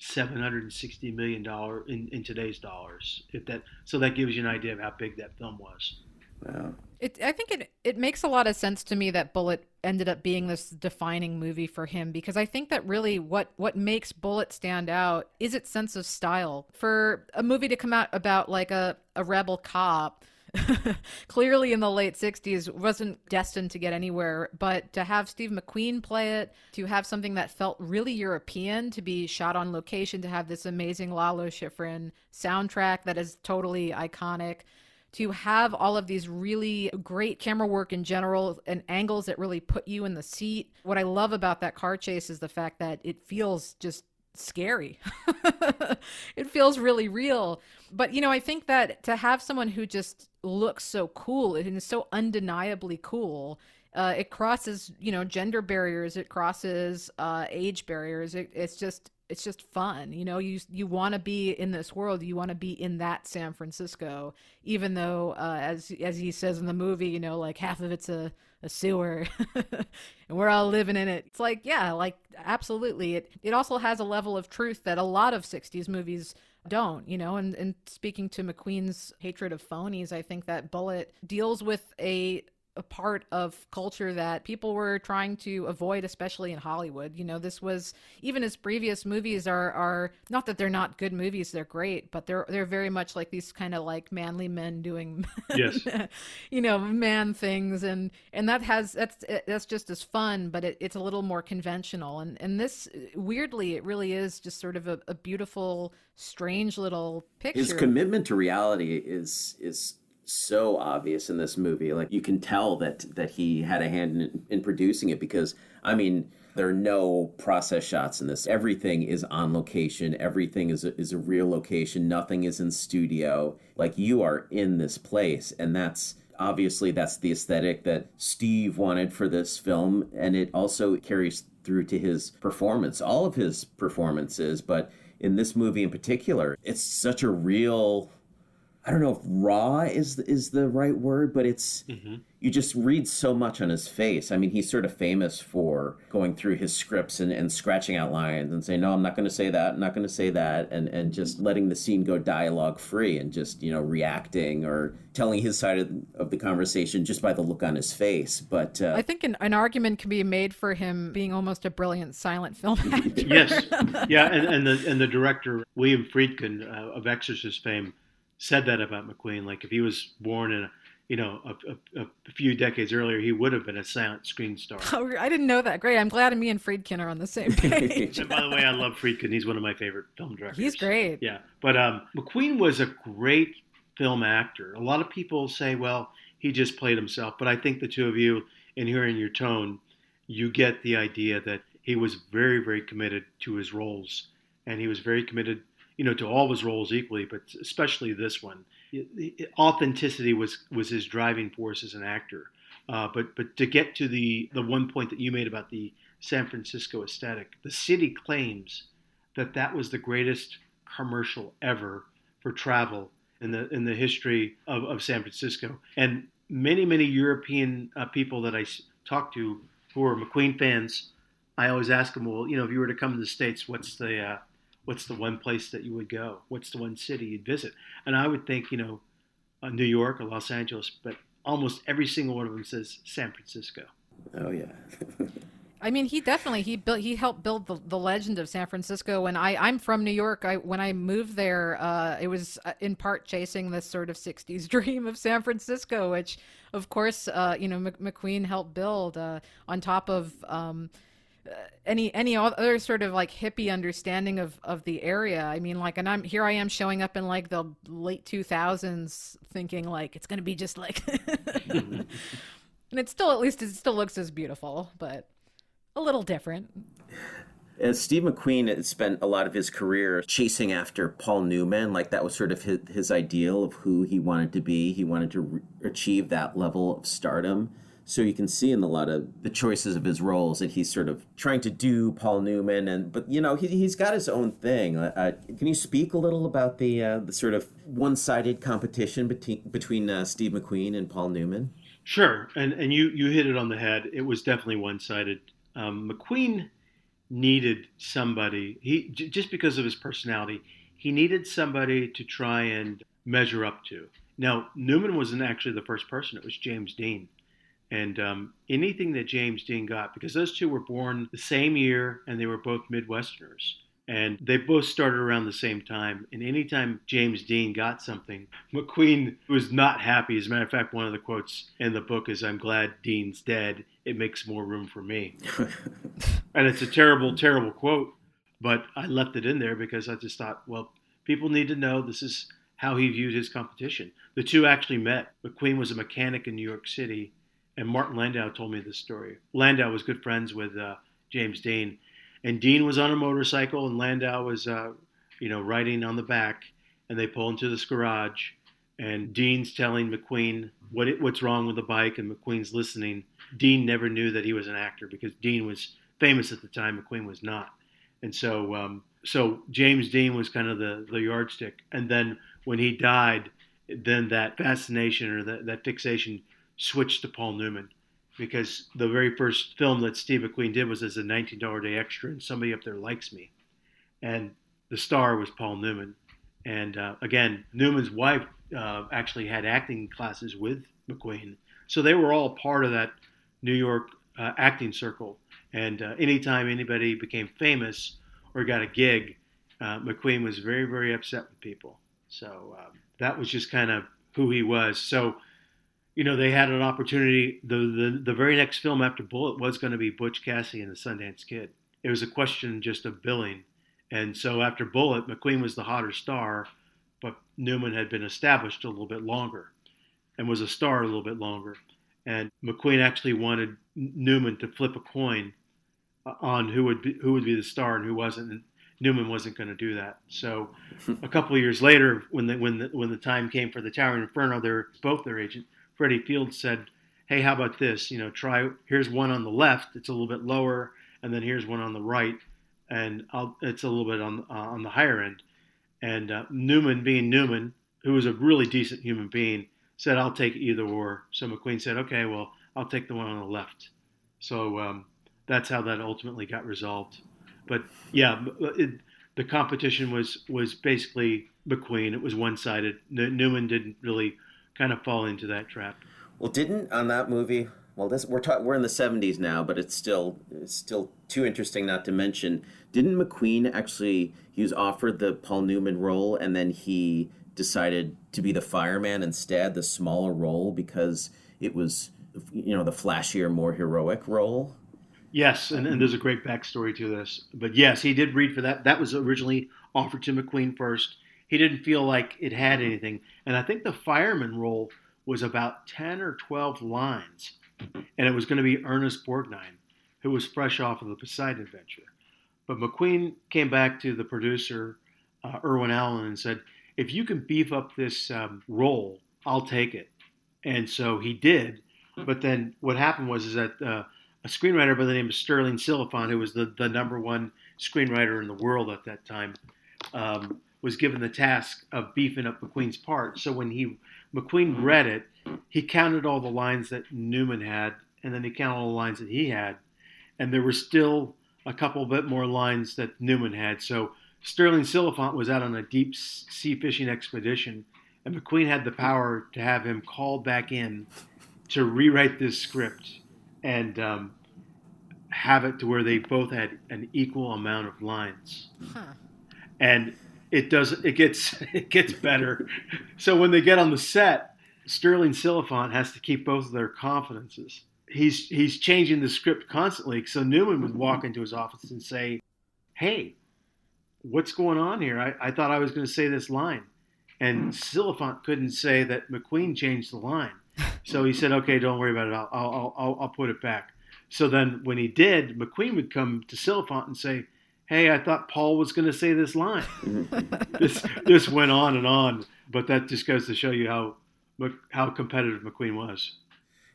760 million dollar in, in today's dollars if that so that gives you an idea of how big that film was wow It, I think it it makes a lot of sense to me that Bullitt ended up being this defining movie for him because I think that really what what makes Bullitt stand out is its sense of style. For a movie to come out about like a, a rebel cop clearly in the late 60s wasn't destined to get anywhere but to have steve mcqueen play it to have something that felt really european to be shot on location to have this amazing lalo schifrin soundtrack that is totally iconic to have all of these really great camera work in general and angles that really put you in the seat. What I love about that car chase is the fact that it feels just scary. it feels really real. But, you know, I think that to have someone who just looks so cool and is so undeniably cool. Uh, it crosses, you know, gender barriers. It crosses uh, age barriers. It, it's just it's just fun you know you you want to be in this world you want to be in that san francisco even though uh, as as he says in the movie you know like half of it's a, a sewer and we're all living in it it's like yeah like absolutely it it also has a level of truth that a lot of 60s movies don't you know and and speaking to mcqueen's hatred of phonies i think that Bullitt deals with a a part of culture that people were trying to avoid, especially in Hollywood. You know, this was even his previous movies are are not that they're not good movies; they're great, but they're they're very much like these kind of like manly men doing, yes, you know, man things, and and that has that's that's just as fun, but it, it's a little more conventional. And and this weirdly, it really is just sort of a, a beautiful, strange little picture. His commitment to reality is is so obvious in this movie. Like you can tell that that he had a hand in, in producing it because I mean there are no process shots in this. Everything is on location. Everything is a, is a real location. Nothing is in studio. Like you are in this place, and that's obviously that's the aesthetic that Steve wanted for this film, and it also carries through to his performance, all of his performances, but in this movie in particular, it's such a real I don't know if raw is is the right word, but it's mm-hmm. you just read so much on his face. I mean, he's sort of famous for going through his scripts and, and scratching out lines and saying, "No, I'm not going to say that. I'm not going to say that," and and just letting the scene go dialogue free and just you know reacting or telling his side of, of the conversation just by the look on his face. But uh, I think an, an argument can be made for him being almost a brilliant silent film actor. yes, yeah, and, and the and the director William Friedkin uh, of Exorcist fame said that about McQueen. Like if he was born in a you know, a, a, a, few decades earlier, he would have been a silent screen star. Oh, I didn't know that. Great. I'm glad me and Friedkin are on the same page. and by the way, I love Friedkin. He's one of my favorite film directors. He's great. Yeah. But um, McQueen was a great film actor. A lot of people say, well, he just played himself. But I think the two of you, in hearing your tone, you get the idea that he was very, very committed to his roles. And he was very committed you know, to all his roles equally, but especially this one. Authenticity was was his driving force as an actor. Uh, but but to get to the the one point that you made about the San Francisco aesthetic, the city claims that that was the greatest commercial ever for travel in the in the history of, of San Francisco. And many many European uh, people that I talk to who are McQueen fans, I always ask them, well, you know, if you were to come to the states, what's the uh, what's the one place that you would go? What's the one city you'd visit? And I would think, you know, uh, New York or Los Angeles, but almost every single one of them says San Francisco. Oh yeah. I mean, he definitely he built he helped build the, the legend of San Francisco. And I I'm from New York. I when I moved there, uh, it was uh, in part chasing this sort of '60s dream of San Francisco, which of course uh, you know McQueen helped build uh, on top of. Um, uh, Uh, any any other sort of like hippie understanding of of the area i mean like and i'm here i am showing up in like the late 2000s thinking like it's gonna be just like and it still at least it still looks as beautiful but a little different as Steve McQueen spent a lot of his career chasing after Paul Newman, like that was sort of his, his ideal of who he wanted to be. He wanted to re- achieve that level of stardom. So you can see in a lot of the choices of his roles that he's sort of trying to do Paul Newman, and but you know he he's got his own thing. Uh, uh can you speak a little about the uh, the sort of one sided competition between between uh, Steve McQueen and Paul Newman? Sure, and and you you hit it on the head. It was definitely one sided. Um, McQueen needed somebody. He j- just because of his personality, he needed somebody to try and measure up to. Now, Newman wasn't actually the first person, it was James Dean. And um, anything that James Dean got, because those two were born the same year and they were both Midwesterners. And they both started around the same time. And anytime James Dean got something, McQueen was not happy. As a matter of fact, one of the quotes in the book is, I'm glad Dean's dead. It makes more room for me. and it's a terrible, terrible quote. But I left it in there because I just thought, well, people need to know this is how he viewed his competition. The two actually met. McQueen was a mechanic in New York City, and Martin Landau told me this story. Landau was good friends with uh, James Dean, and Dean was on a motorcycle, and Landau was, uh, you know, riding on the back, and they pull into this garage, and Dean's telling McQueen what it, what's wrong with the bike, and McQueen's listening. Dean never knew that he was an actor because Dean was famous at the time. McQueen was not, and so um, so James Dean was kind of the the yardstick, and then when he died, then that fascination or that, that fixation switched to Paul Newman because the very first film that Steve McQueen did was as a $19 day extra and somebody up there likes me. And the star was Paul Newman. And uh, again, Newman's wife uh, actually had acting classes with McQueen. So they were all part of that New York uh, acting circle. And uh, anytime anybody became famous or got a gig, uh, McQueen was very, very upset with people. So um, that was just kind of who he was. So, you know, they had an opportunity. The, the, the very next film after Bullitt was going to be Butch Cassidy and the Sundance Kid. It was a question just of billing. And so after Bullitt, McQueen was the hotter star, but Newman had been established a little bit longer and was a star a little bit longer. And McQueen actually wanted Newman to flip a coin uh, on who would be, who would be the star and who wasn't. And Newman wasn't going to do that. So a couple of years later, when the when the when the time came for the Towering Inferno, their both their agent Freddie Fields said, "Hey, how about this? You know, try here's one on the left. It's a little bit lower, and then here's one on the right, and I'll, it's a little bit on uh, on the higher end." And uh, Newman, being Newman, who was a really decent human being, said, "I'll take either or." So McQueen said, "Okay, well, I'll take the one on the left." So um, that's how that ultimately got resolved. But yeah, it, the competition was was basically McQueen. It was one sided. Newman didn't really kind of fall into that trap. Well, didn't on that movie? Well, this we're ta- we're in the '70s now, but it's still it's still too interesting not to mention. Didn't McQueen actually he was offered the Paul Newman role, and then he decided to be the fireman instead, the smaller role because it was you know the flashier, more heroic role. Yes, and, and there's a great backstory to this. But yes, he did read for that. That was originally offered to McQueen first. He didn't feel like it had anything. And I think the fireman role was about 10 or 12 lines. And it was going to be Ernest Borgnine, who was fresh off of the Poseidon adventure. But McQueen came back to the producer, uh, Irwin Allen, and said, if you can beef up this um, role, I'll take it. And so he did. But then what happened was is that uh, a screenwriter by the name of Stirling Silliphant, who was the, the number one screenwriter in the world at that time, um, was given the task of beefing up McQueen's part. So when he McQueen read it, he counted all the lines that Newman had, and then he counted all the lines that he had, and there were still a couple bit more lines that Newman had. So Stirling Silliphant was out on a deep sea fishing expedition, and McQueen had the power to have him called back in to rewrite this script and um, have it to where they both had an equal amount of lines. Huh. And it does it gets it gets better. so when they get on the set, Stirling Silliphant has to keep both of their confidences. He's he's changing the script constantly. So Newman would walk into his office and say, "Hey, what's going on here? I, I thought I was going to say this line." And Silliphant couldn't say that McQueen changed the line. So he said, "Okay, don't worry about it. I'll I'll I'll, I'll put it back." So then, when he did, McQueen would come to Silliphant and say, "Hey, I thought Paul was going to say this line." Mm-hmm. this this went on and on, but that just goes to show you how how competitive McQueen was.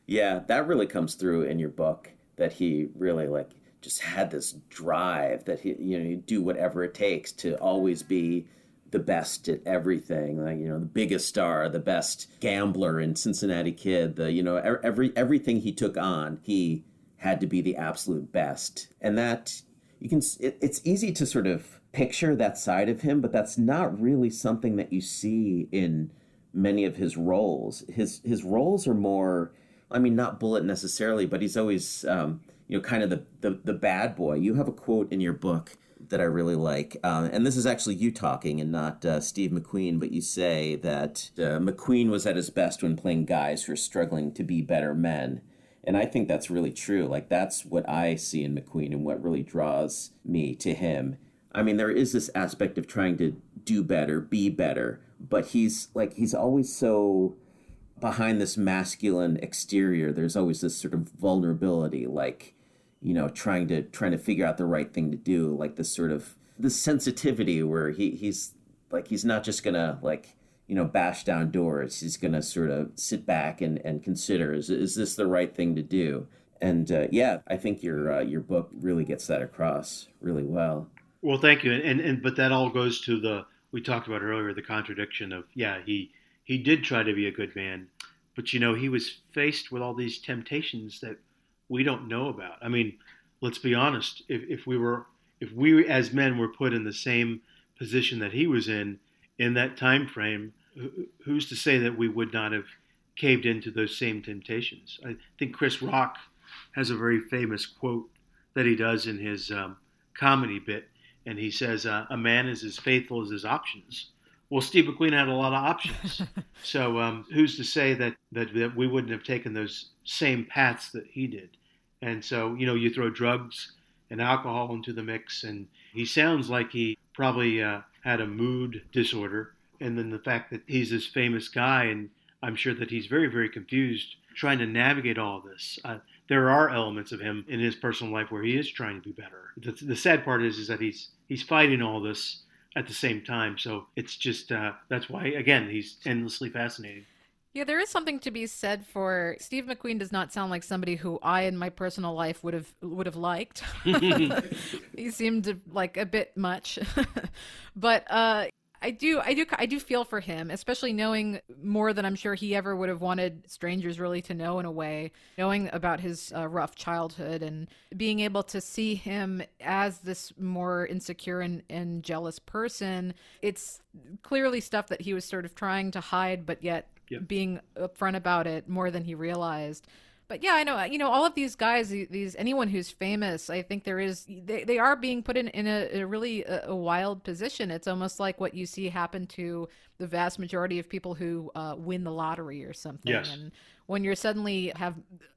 Yeah, that really comes through in your book. That he really like just had this drive that he you know he'd do whatever it takes to always be the best at everything like you know the biggest star the best gambler in cincinnati kid the you know every everything he took on he had to be the absolute best and that you can it, it's easy to sort of picture that side of him but that's not really something that you see in many of his roles. His his roles are more, I mean, not Bullitt necessarily, but he's always, um, you know, kind of the, the the bad boy. You have a quote in your book that I really like, uh, and this is actually you talking and not uh, Steve McQueen, but you say that uh, McQueen was at his best when playing guys who are struggling to be better men. And I think that's really true. Like, that's what I see in McQueen and what really draws me to him. I mean, there is this aspect of trying to do better, be better, but he's like, he's always so behind this masculine exterior. There's always this sort of vulnerability, like, you know, trying to trying to figure out the right thing to do, like this sort of this sensitivity where he he's like he's not just gonna like you know, bash down doors. He's going to sort of sit back and, and consider, is, is this the right thing to do? And uh, yeah, I think your uh, your book really gets that across really well. Well, thank you. And, and but that all goes to the we talked about earlier the contradiction of yeah he he did try to be a good man, but you know he was faced with all these temptations that we don't know about. I mean, let's be honest. If if we were if we as men were put in the same position that he was in in that time frame, who's to say that we would not have caved into those same temptations? I think Chris Rock has a very famous quote that he does in his um, comedy bit, and he says, uh, "A man is as faithful as his options." Well, Steve McQueen had a lot of options, so um, who's to say that, that that we wouldn't have taken those same paths that he did? And so, you know, you throw drugs and alcohol into the mix, and he sounds like he probably uh, had a mood disorder and then the fact that he's this famous guy, and I'm sure that he's very, very confused trying to navigate all this. Uh, there are elements of him in his personal life where he is trying to be better. The, the, sad part is, is that he's he's fighting all this at the same time. So it's just uh, that's why again he's endlessly fascinating. Yeah, there is something to be said for Steve McQueen. Does not sound like somebody who I, in my personal life, would have would have liked. he seemed like a bit much, but uh, I do, I do, I do feel for him, especially knowing more than I'm sure he ever would have wanted strangers really to know in a way, knowing about his uh, rough childhood and being able to see him as this more insecure and, and jealous person. It's clearly stuff that he was sort of trying to hide, but yet yep. being upfront about it more than he realized but yeah, I know. You know, all of these guys, these anyone who's famous, I think there is they, they are being put in in a, a really a, a, wild position. It's almost like what you see happen to the vast majority of people who uh, win the lottery or something. Yes. And when you're suddenly have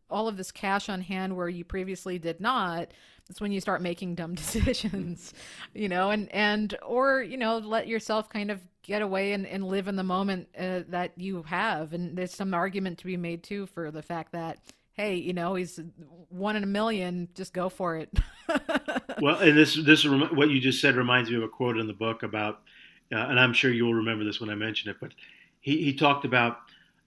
all of this cash on hand where you previously did not, that's when you start making dumb decisions, you know, and and or you know let yourself kind of get away and, and live in the moment uh, that you have. And there's some argument to be made too for the fact that hey, you know, he's one in a million. Just go for it. well, and this this what you just said reminds me of a quote in the book about, uh, and I'm sure you'll remember this when I mention it. But he he talked about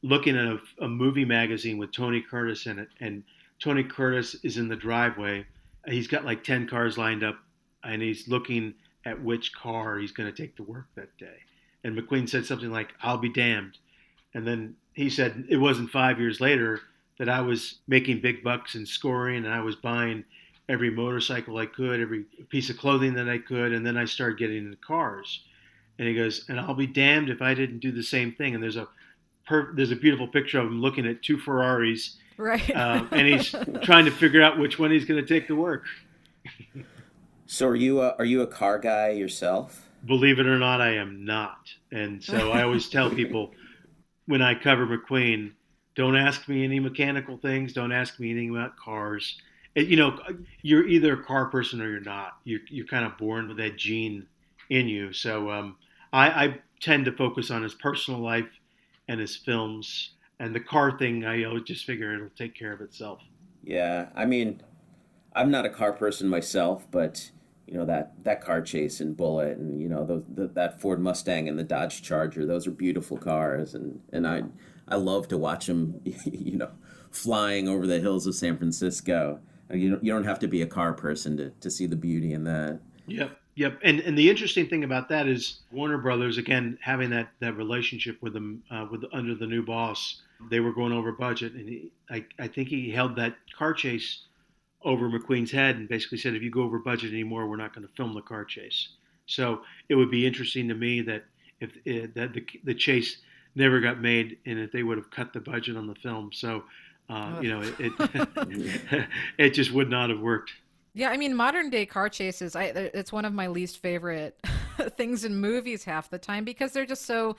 looking at a, a movie magazine with Tony Curtis in it, and Tony Curtis is in the driveway. He's got like ten cars lined up, and he's looking at which car he's going to take to work that day. And McQueen said something like, "I'll be damned," and then he said it wasn't five years later that I was making big bucks and scoring, and I was buying every motorcycle I could, every piece of clothing that I could, and then I started getting into cars. And he goes, and I'll be damned if I didn't do the same thing. And there's a per- there's a beautiful picture of him looking at two Ferraris, right? Uh, and he's trying to figure out which one he's going to take to work. so are you a, are you a car guy yourself? Believe it or not, I am not. And so I always tell people when I cover McQueen don't ask me any mechanical things. Don't ask me anything about cars. It, you know, you're either a car person or you're not. You're, you're kind of born with that gene in you. So um, I, I, tend to focus on his personal life and his films. And the car thing, I always just figure it'll take care of itself. Yeah, I mean, I'm not a car person myself, but you know that that car chase and Bullitt, and you know the, the, that Ford Mustang and the Dodge Charger. Those are beautiful cars, and and I I love to watch them, you know, flying over the hills of San Francisco. You don't, you don't have to be a car person to, to see the beauty in that. Yep, yep. And and the interesting thing about that is Warner Brothers again having that that relationship with them uh, with under the new boss. They were going over budget, and he, I I think he held that car chase over McQueen's head and basically said, if you go over budget anymore, we're not going to film the car chase. So it would be interesting to me that if uh, that the, the chase never got made, and that they would have cut the budget on the film. So, uh, you know, it it, it just would not have worked. Yeah, I mean, modern day car chases, I it's one of my least favorite things in movies half the time because they're just so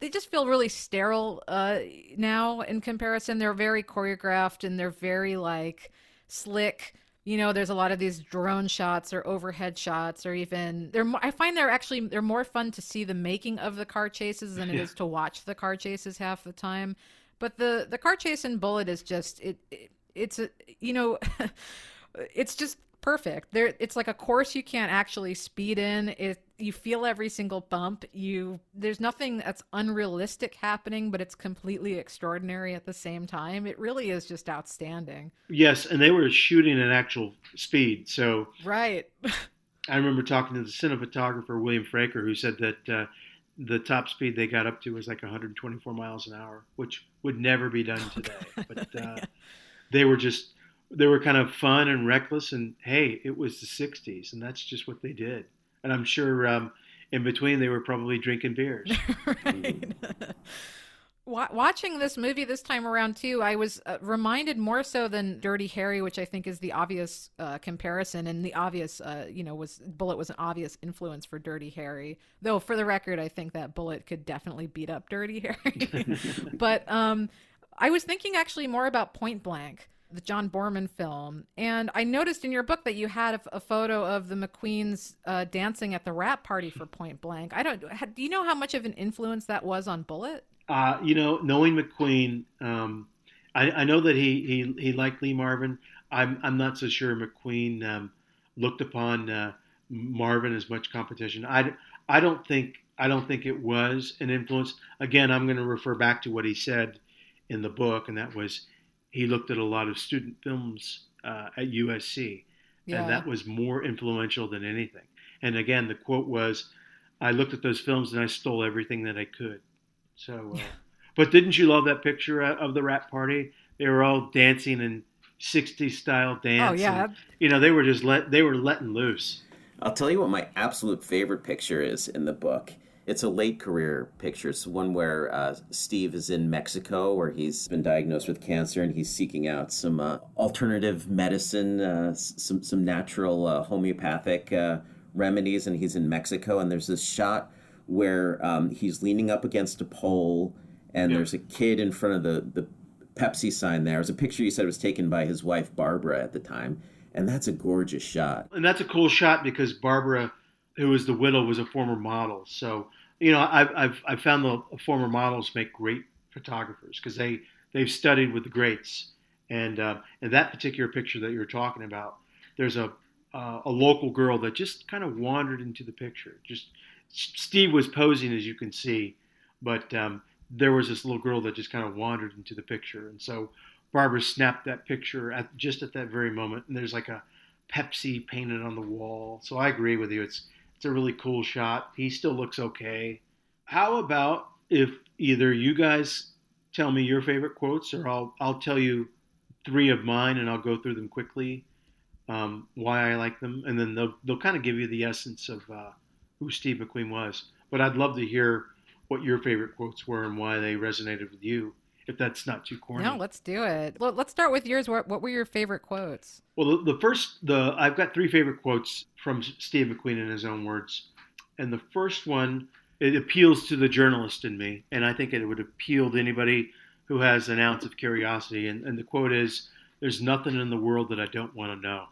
they just feel really sterile uh, now in comparison. They're very choreographed and they're very like slick. You know, there's a lot of these drone shots or overhead shots, or even they're. I find they're actually they're more fun to see the making of the car chases than it Yeah. is to watch the car chases half the time. But the the car chase in Bullitt is just it. it it's a you know, it's just perfect. There, it's like a course you can't actually speed in. It you feel every single bump. You there's nothing that's unrealistic happening, but it's completely extraordinary at the same time. It really is just outstanding. Yes, and they were shooting at actual speed. So Right. I remember talking to the cinematographer William Fraker, who said that uh, the top speed they got up to was like 124 miles an hour, which would never be done today. But uh, they were just they were kind of fun and reckless, and hey, it was the 60s, and that's just what they did. And I'm sure um, in between they were probably drinking beers. right. Watching this movie this time around too, I was uh, reminded more so than Dirty Harry, which I think is the obvious uh, comparison, and the obvious, uh, you know, was Bullitt was an obvious influence for Dirty Harry. Though for the record, I think that Bullitt could definitely beat up Dirty Harry. but um, I was thinking actually more about Point Blank, the John Boorman film, and I noticed in your book that you had a, a photo of the McQueens uh, dancing at the wrap party for Point Blank. I don't. Do you know how much of an influence that was on Bullitt? Uh, you know, knowing McQueen, um, I, I know that he, he, he liked Lee Marvin. I'm, I'm not so sure McQueen um, looked upon uh, Marvin as much competition. I, I don't think I don't think it was an influence. Again, I'm going to refer back to what he said in the book, and that was he looked at a lot of student films uh, at USC, Yeah. and that was more influential than anything. And again, the quote was, "I looked at those films and I stole everything that I could." So, uh, but didn't you love that picture uh, of the wrap party? They were all dancing in '60s style dance. Oh yeah, and, you know they were just let they were letting loose. I'll tell you what my absolute favorite picture is in the book. It's a late career picture. It's one where uh, Steve is in Mexico, where he's been diagnosed with cancer, and he's seeking out some uh, alternative medicine, uh, some some natural uh, homeopathic uh, remedies, and he's in Mexico. And there's this shot where um, he's leaning up against a pole, and there's a kid in front of the the Pepsi sign. There was a picture you said was taken by his wife Barbara at the time, and that's a gorgeous shot. And that's a cool shot because Barbara, who was the widow, was a former model. So you know I've I've, I've found the former models make great photographers because they they've studied with the greats. And uh, in that particular picture that you're talking about, there's a uh, a local girl that just kind of wandered into the picture. Just Steve was posing, as you can see, but um, there was this little girl that just kind of wandered into the picture, and so Barbara snapped that picture at just at that very moment. And there's like a Pepsi painted on the wall. So I agree with you. It's it's a really cool shot. He still looks okay. How about if either you guys tell me your favorite quotes, or I'll I'll tell you three of mine, and I'll go through them quickly, um, why I like them, and then they'll they'll kind of give you the essence of uh, who Steve McQueen was. But I'd love to hear what your favorite quotes were and why they resonated with you, if that's not too corny. no, let's do it. Let- Let's start with yours. What What were your favorite quotes? Well, the, the first, the I've got three favorite quotes from Steve McQueen in his own words, and the first one it appeals to the journalist in me, and I think it would appeal to anybody who has an ounce of curiosity. And, and the quote is, "There's nothing in the world that I don't want to know."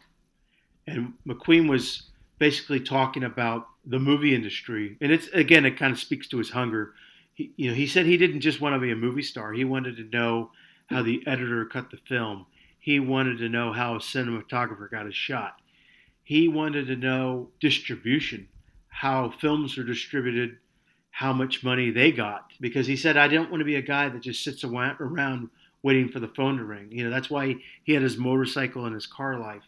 And McQueen was basically talking about the movie industry, and it's again, it kind of speaks to his hunger. He, you know, he said he didn't just want to be a movie star; he wanted to know how the editor cut the film. He wanted to know how a cinematographer got a shot. He wanted to know distribution, how films are distributed, how much money they got. Because he said, I don't want to be a guy that just sits around waiting for the phone to ring. You know, that's why he had his motorcycle and his car life.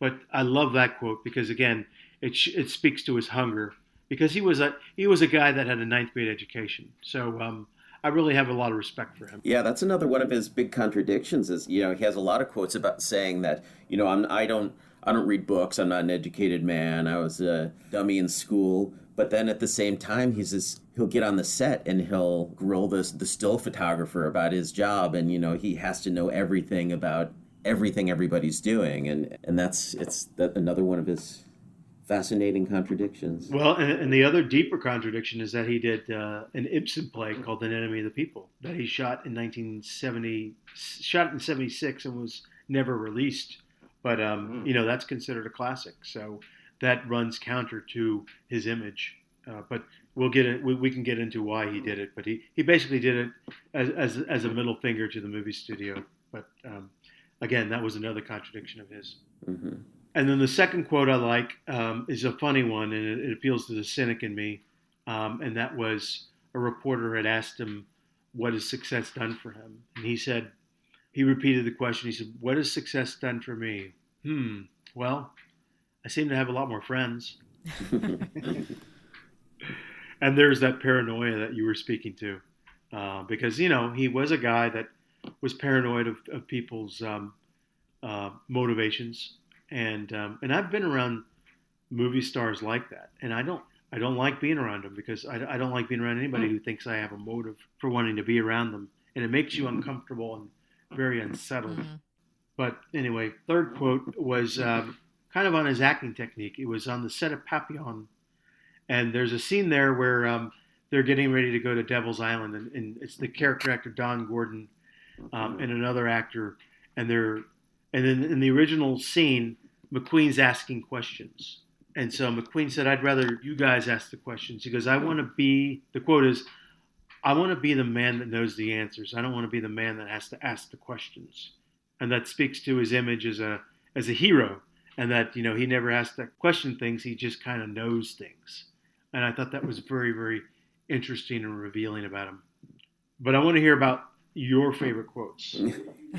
But I love that quote because again, it it speaks to his hunger. Because he was a he was a guy that had a ninth grade education. So um, I really have a lot of respect for him. Yeah, that's another one of his big contradictions. Is you know he has a lot of quotes about saying that you know I'm I don't I don't read books. I'm not an educated man. I was a dummy in school. But then at the same time, he's this, he'll get on the set and he'll grill the, the still photographer about his job. And, you know, he has to know everything about everything everybody's doing. And, and that's, it's that another one of his fascinating contradictions. Well, and, and the other deeper contradiction is that he did uh, an Ibsen play called An Enemy of the People that he shot in 1970, shot in 76 and was never released. But, um, you know, that's considered a classic. So, that runs counter to his image. Uh, but we'll get it. We, we, can get into why he did it. But he, he basically did it as, as, as a middle finger to the movie studio. But um, again, that was another contradiction of his. Mm-hmm. And then the second quote I like um, is a funny one, and it, it, appeals to the cynic in me. Um, and that was a reporter had asked him, "What has success done for him?" And he said, he repeated the question. He said, "What has success done for me?" Hmm. Well, I seem to have a lot more friends. and there's that paranoia that you were speaking to, uh, because you know he was a guy that was paranoid of, of people's um, uh, motivations, and um, and I've been around movie stars like that, and I don't I don't like being around them because I, I don't like being around anybody who thinks I have a motive for wanting to be around them, and it makes you uncomfortable and very unsettled. Mm-hmm. But anyway, third quote was um, kind of on his acting technique. It was on the set of Papillon, and there's a scene there where um, they're getting ready to go to Devil's Island, and, and it's the character actor Don Gordon um, and another actor, and they're and then in the original scene, McQueen's asking questions. And so McQueen said, I'd rather you guys ask the questions. He goes, I want to be, the quote is, I want to be the man that knows the answers. I don't want to be the man that has to ask the questions. And that speaks to his image as a, as a hero and that you know he never has to question things he just kind of knows things and i thought that was very very interesting and revealing about him but i want to hear about your favorite quotes,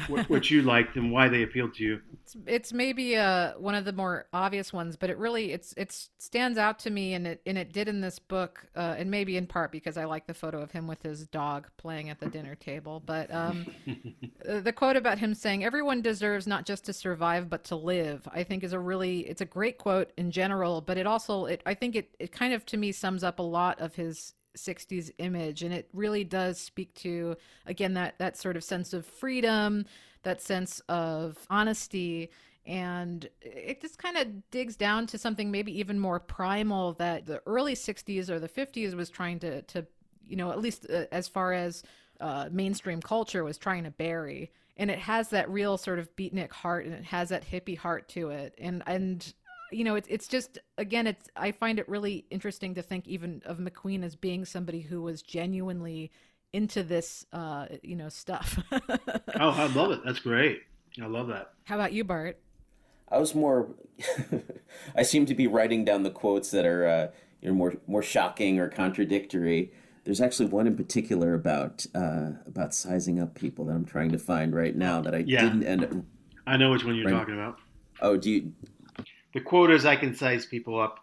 what, what, you liked and why they appealed to you. It's, it's maybe uh, one of the more obvious ones, but it really it's it stands out to me, and it and it did in this book, uh, and maybe in part because I like the photo of him with his dog playing at the dinner table. But um, the quote about him saying "Everyone deserves not just to survive but to live," I think is a really it's a great quote in general, but it also it I think it it kind of to me sums up a lot of his 60s image and it really does speak to again that that sort of sense of freedom that sense of honesty and it just kind of digs down to something maybe even more primal that the early 60s or the 50s was trying to to you know at least uh, as far as uh, mainstream culture was trying to bury. And it has that real sort of beatnik heart and it has that hippie heart to it. And and you know, it's it's just again, it's I find it really interesting to think even of McQueen as being somebody who was genuinely into this, uh, you know, stuff. oh, I love it. That's great. I love that. How about you, Bart? I was more. I seem to be writing down the quotes that are uh, you know more more shocking or contradictory. There's actually one in particular about uh, about sizing up people that I'm trying to find right now that I yeah. didn't end up. I know which one you're right. talking about. Oh, do you the quote is I can size people up.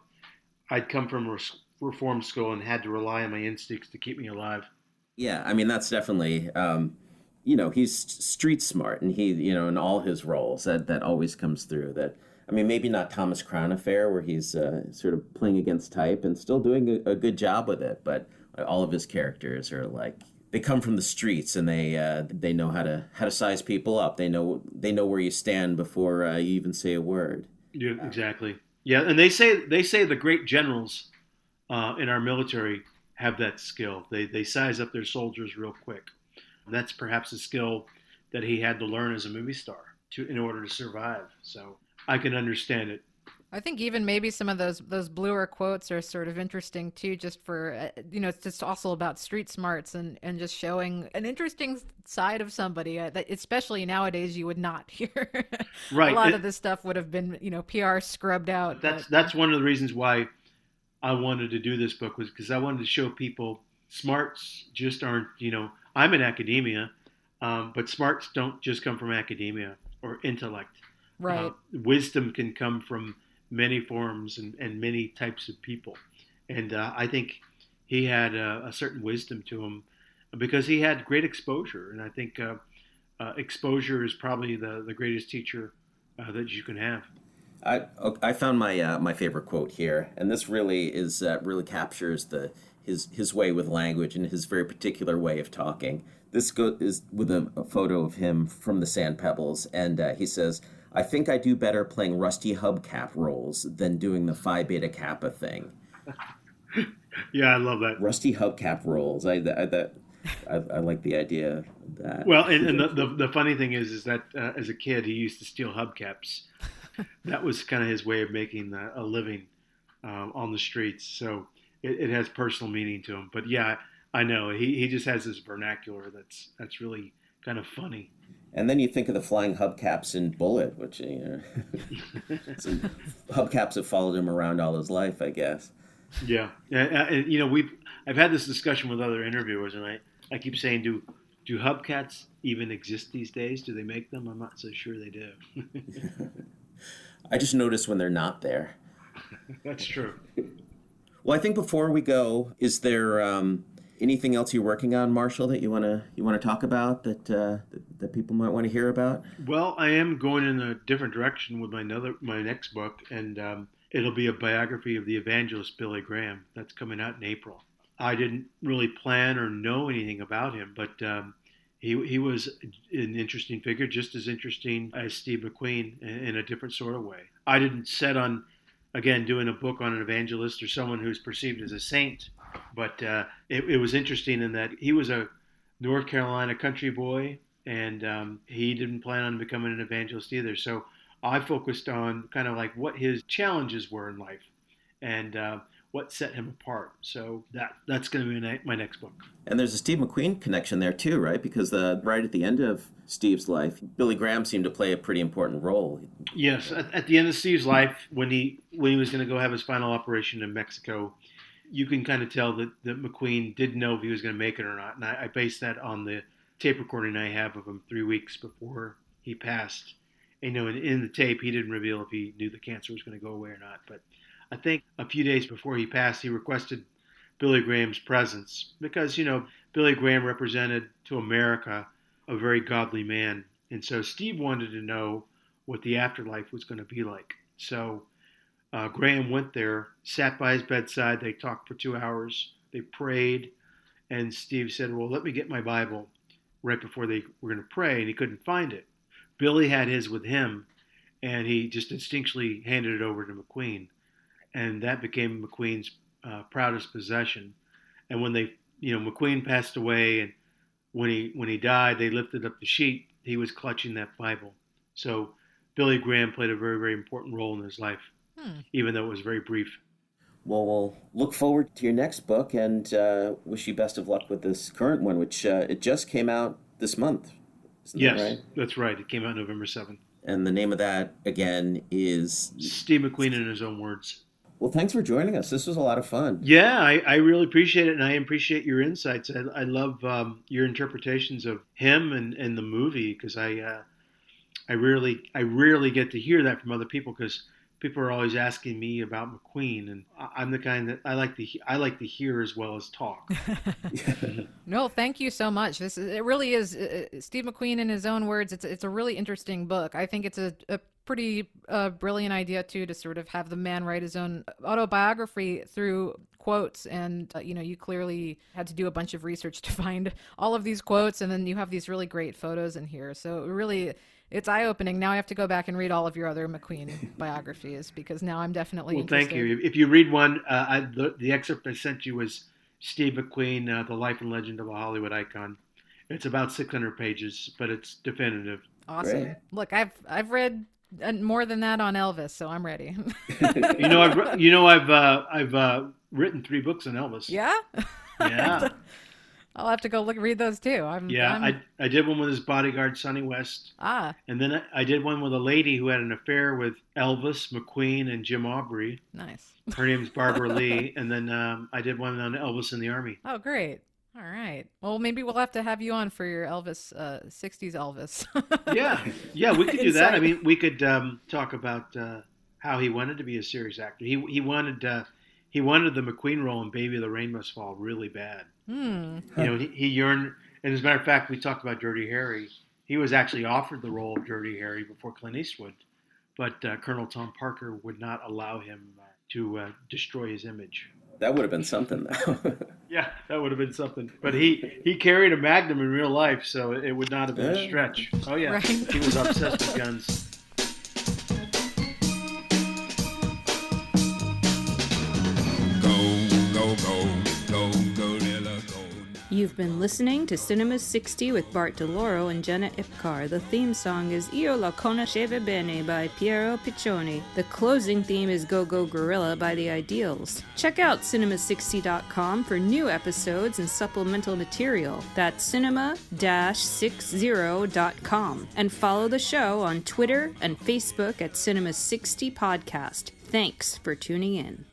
I'd come from a reform school and had to rely on my instincts to keep me alive. Yeah, I mean that's definitely um, you know he's street smart and he you know in all his roles that that always comes through. That I mean maybe not Thomas Crown affair where he's uh, sort of playing against type and still doing a, a good job with it, but all of his characters are like they come from the streets and they uh, they know how to how to size people up. They know they know where you stand before uh, you even say a word. Yeah, exactly. Yeah, and they say they say the great generals uh, in our military have that skill. They they size up their soldiers real quick. And that's perhaps a skill that he had to learn as a movie star to in order to survive. So I can understand it. I think even maybe some of those those bluer quotes are sort of interesting too, just for uh, you know, it's just also about street smarts and and just showing an interesting side of somebody uh, that especially nowadays you would not hear. right, a lot it, of this stuff would have been you know PR scrubbed out. That's but, that's one of the reasons why I wanted to do this book was because I wanted to show people smarts just aren't you know I'm in academia, um, but smarts don't just come from academia or intellect. Right. Uh, wisdom can come from many forms and, and many types of people. And uh, I think he had a, a, certain wisdom to him because he had great exposure. And I think uh, uh, exposure is probably the, the greatest teacher uh, that you can have. I I found my uh, my favorite quote here, and this really is uh, really captures the his his way with language and his very particular way of talking. This go- is with a, a photo of him from the Sand Pebbles, and he says, "I think I do better playing rusty hubcap roles than doing the Phi Beta Kappa thing." Yeah, I love that. Rusty hubcap roles. I, I that I, I like the idea of that. Well, and, and the, the, the funny thing is, is that uh, as a kid, he used to steal hubcaps. that was kind of his way of making a, a living um, on the streets. So it, it, has personal meaning to him. But yeah, I know he, he just has this vernacular that's that's really kind of funny. And then you think of the flying hubcaps in Bullitt, which you know, hubcaps have followed him around all his life, I guess. Yeah, and, you know we've I've had this discussion with other interviewers, and I, I keep saying, do do hubcaps even exist these days? Do they make them? I'm not so sure they do. I just notice when they're not there. That's true. Well, I think before we go, is there um, anything else you're working on, Marshall, that you want to you want to talk about that, uh, that, that people might want to hear about? Well, I am going in a different direction with my another my next book, and um, it'll be a biography of the evangelist Billy Graham. That's coming out in April. I didn't really plan or know anything about him, but um, he he was an interesting figure, just as interesting as Steve McQueen in, in a different sort of way. I didn't set on again doing a book on an evangelist or someone who's perceived as a saint but uh, it, it, was interesting in that he was a North Carolina country boy, and um, he didn't plan on becoming an evangelist either. So I focused on kind of like what his challenges were in life, and uh, what set him apart. So that that's going to be my next book. And there's a Steve McQueen connection there too, right? Because the right at the end of Steve's life, Billy Graham seemed to play a pretty important role. Yes, at, at the end of Steve's life, when he when he was going to go have his final operation in Mexico, you can kind of tell that, that McQueen didn't know if he was going to make it or not. And I, I based that on the tape recording I have of him three weeks before he passed. And, you know, in, in the tape, he didn't reveal if he knew the cancer was going to go away or not. But I think a few days before he passed, he requested Billy Graham's presence because, you know, Billy Graham represented to America a very godly man. And so Steve wanted to know what the afterlife was going to be like. So uh, Graham went there, sat by his bedside. They talked for two hours. They prayed. And Steve said, Well, let me get my Bible right before they were going to pray. And he couldn't find it. Billy had his with him, and he just instinctually handed it over to McQueen. And that became McQueen's uh, proudest possession. And when they, you know, McQueen passed away, and when he when he died, they lifted up the sheet. He was clutching that Bible. So Billy Graham played a very very important role in his life hmm. even though it was very brief. Well, we'll look forward to your next book and uh, wish you best of luck with this current one, which uh, it just came out this month. yes, that right? that's right. It came out November 7th. And the name of that, again, is Steve McQueen in his own words. Well, thanks for joining us. This was a lot of fun. Yeah, I, I really appreciate it, and I appreciate your insights. I, I love um, your interpretations of him and, and the movie because I uh, I rarely I rarely get to hear that from other people because people are always asking me about McQueen, and I'm the kind that I like to I like to hear as well as talk. no, thank you so much. This is, it really is uh, uh, Steve McQueen in his own words. It's it's a really interesting book. I think it's a, a pretty uh, brilliant idea too to sort of have the man write his own autobiography through quotes and uh, you know you clearly had to do a bunch of research to find all of these quotes and then you have these really great photos in here so really it's eye opening. Now I have to go back and read all of your other McQueen biographies because now I'm definitely. Well, interested. thank you. If you read one, uh, I, the, the, excerpt I sent you was Steve McQueen, uh, The Life and Legend of a Hollywood Icon. It's about 600 pages, but it's definitive. Awesome. Great. Look, I've I've read uh, more than that on Elvis, so I'm ready. you know, I've you know I've uh, I've uh, written three books on Elvis. Yeah. Yeah. I'll have to go look read those too. I'm, yeah, I'm... I, I did one with his bodyguard Sonny West. Ah. And then I, I, did one with a lady who had an affair with Elvis, McQueen, and Jim Aubrey. Nice. Her name's Barbara Leigh. And then um, I did one on Elvis in the Army. Oh, great. All right. Well, maybe we'll have to have you on for your Elvis, uh, 60s Elvis. yeah. Yeah, we could do that. I mean, we could um, talk about uh, how he wanted to be a serious actor. He, he wanted. Uh, he wanted the McQueen role in Baby the Rain Must Fall really bad. Hmm. You know, he, he yearned. And as a matter of fact, we talked about Dirty Harry. He was actually offered the role of Dirty Harry before Clint Eastwood, but uh, Colonel Tom Parker would not allow him uh, to uh, destroy his image. That would have been something, though. Yeah, that would have been something. But he he carried a Magnum in real life, so it would not have been a stretch. Oh yeah, Right. he was obsessed with guns. You've been listening to Cinema 60 with Bart DeLoro and Jenna Ipcar. The theme song is Io la conoscevo bene by Piero Piccioni. The closing theme is Go Go Gorilla by The Ideals. Check out cinema60.com for new episodes and supplemental material. That's cinema-60.com. And follow the show on Twitter and Facebook at Cinema 60 Podcast. Thanks for tuning in.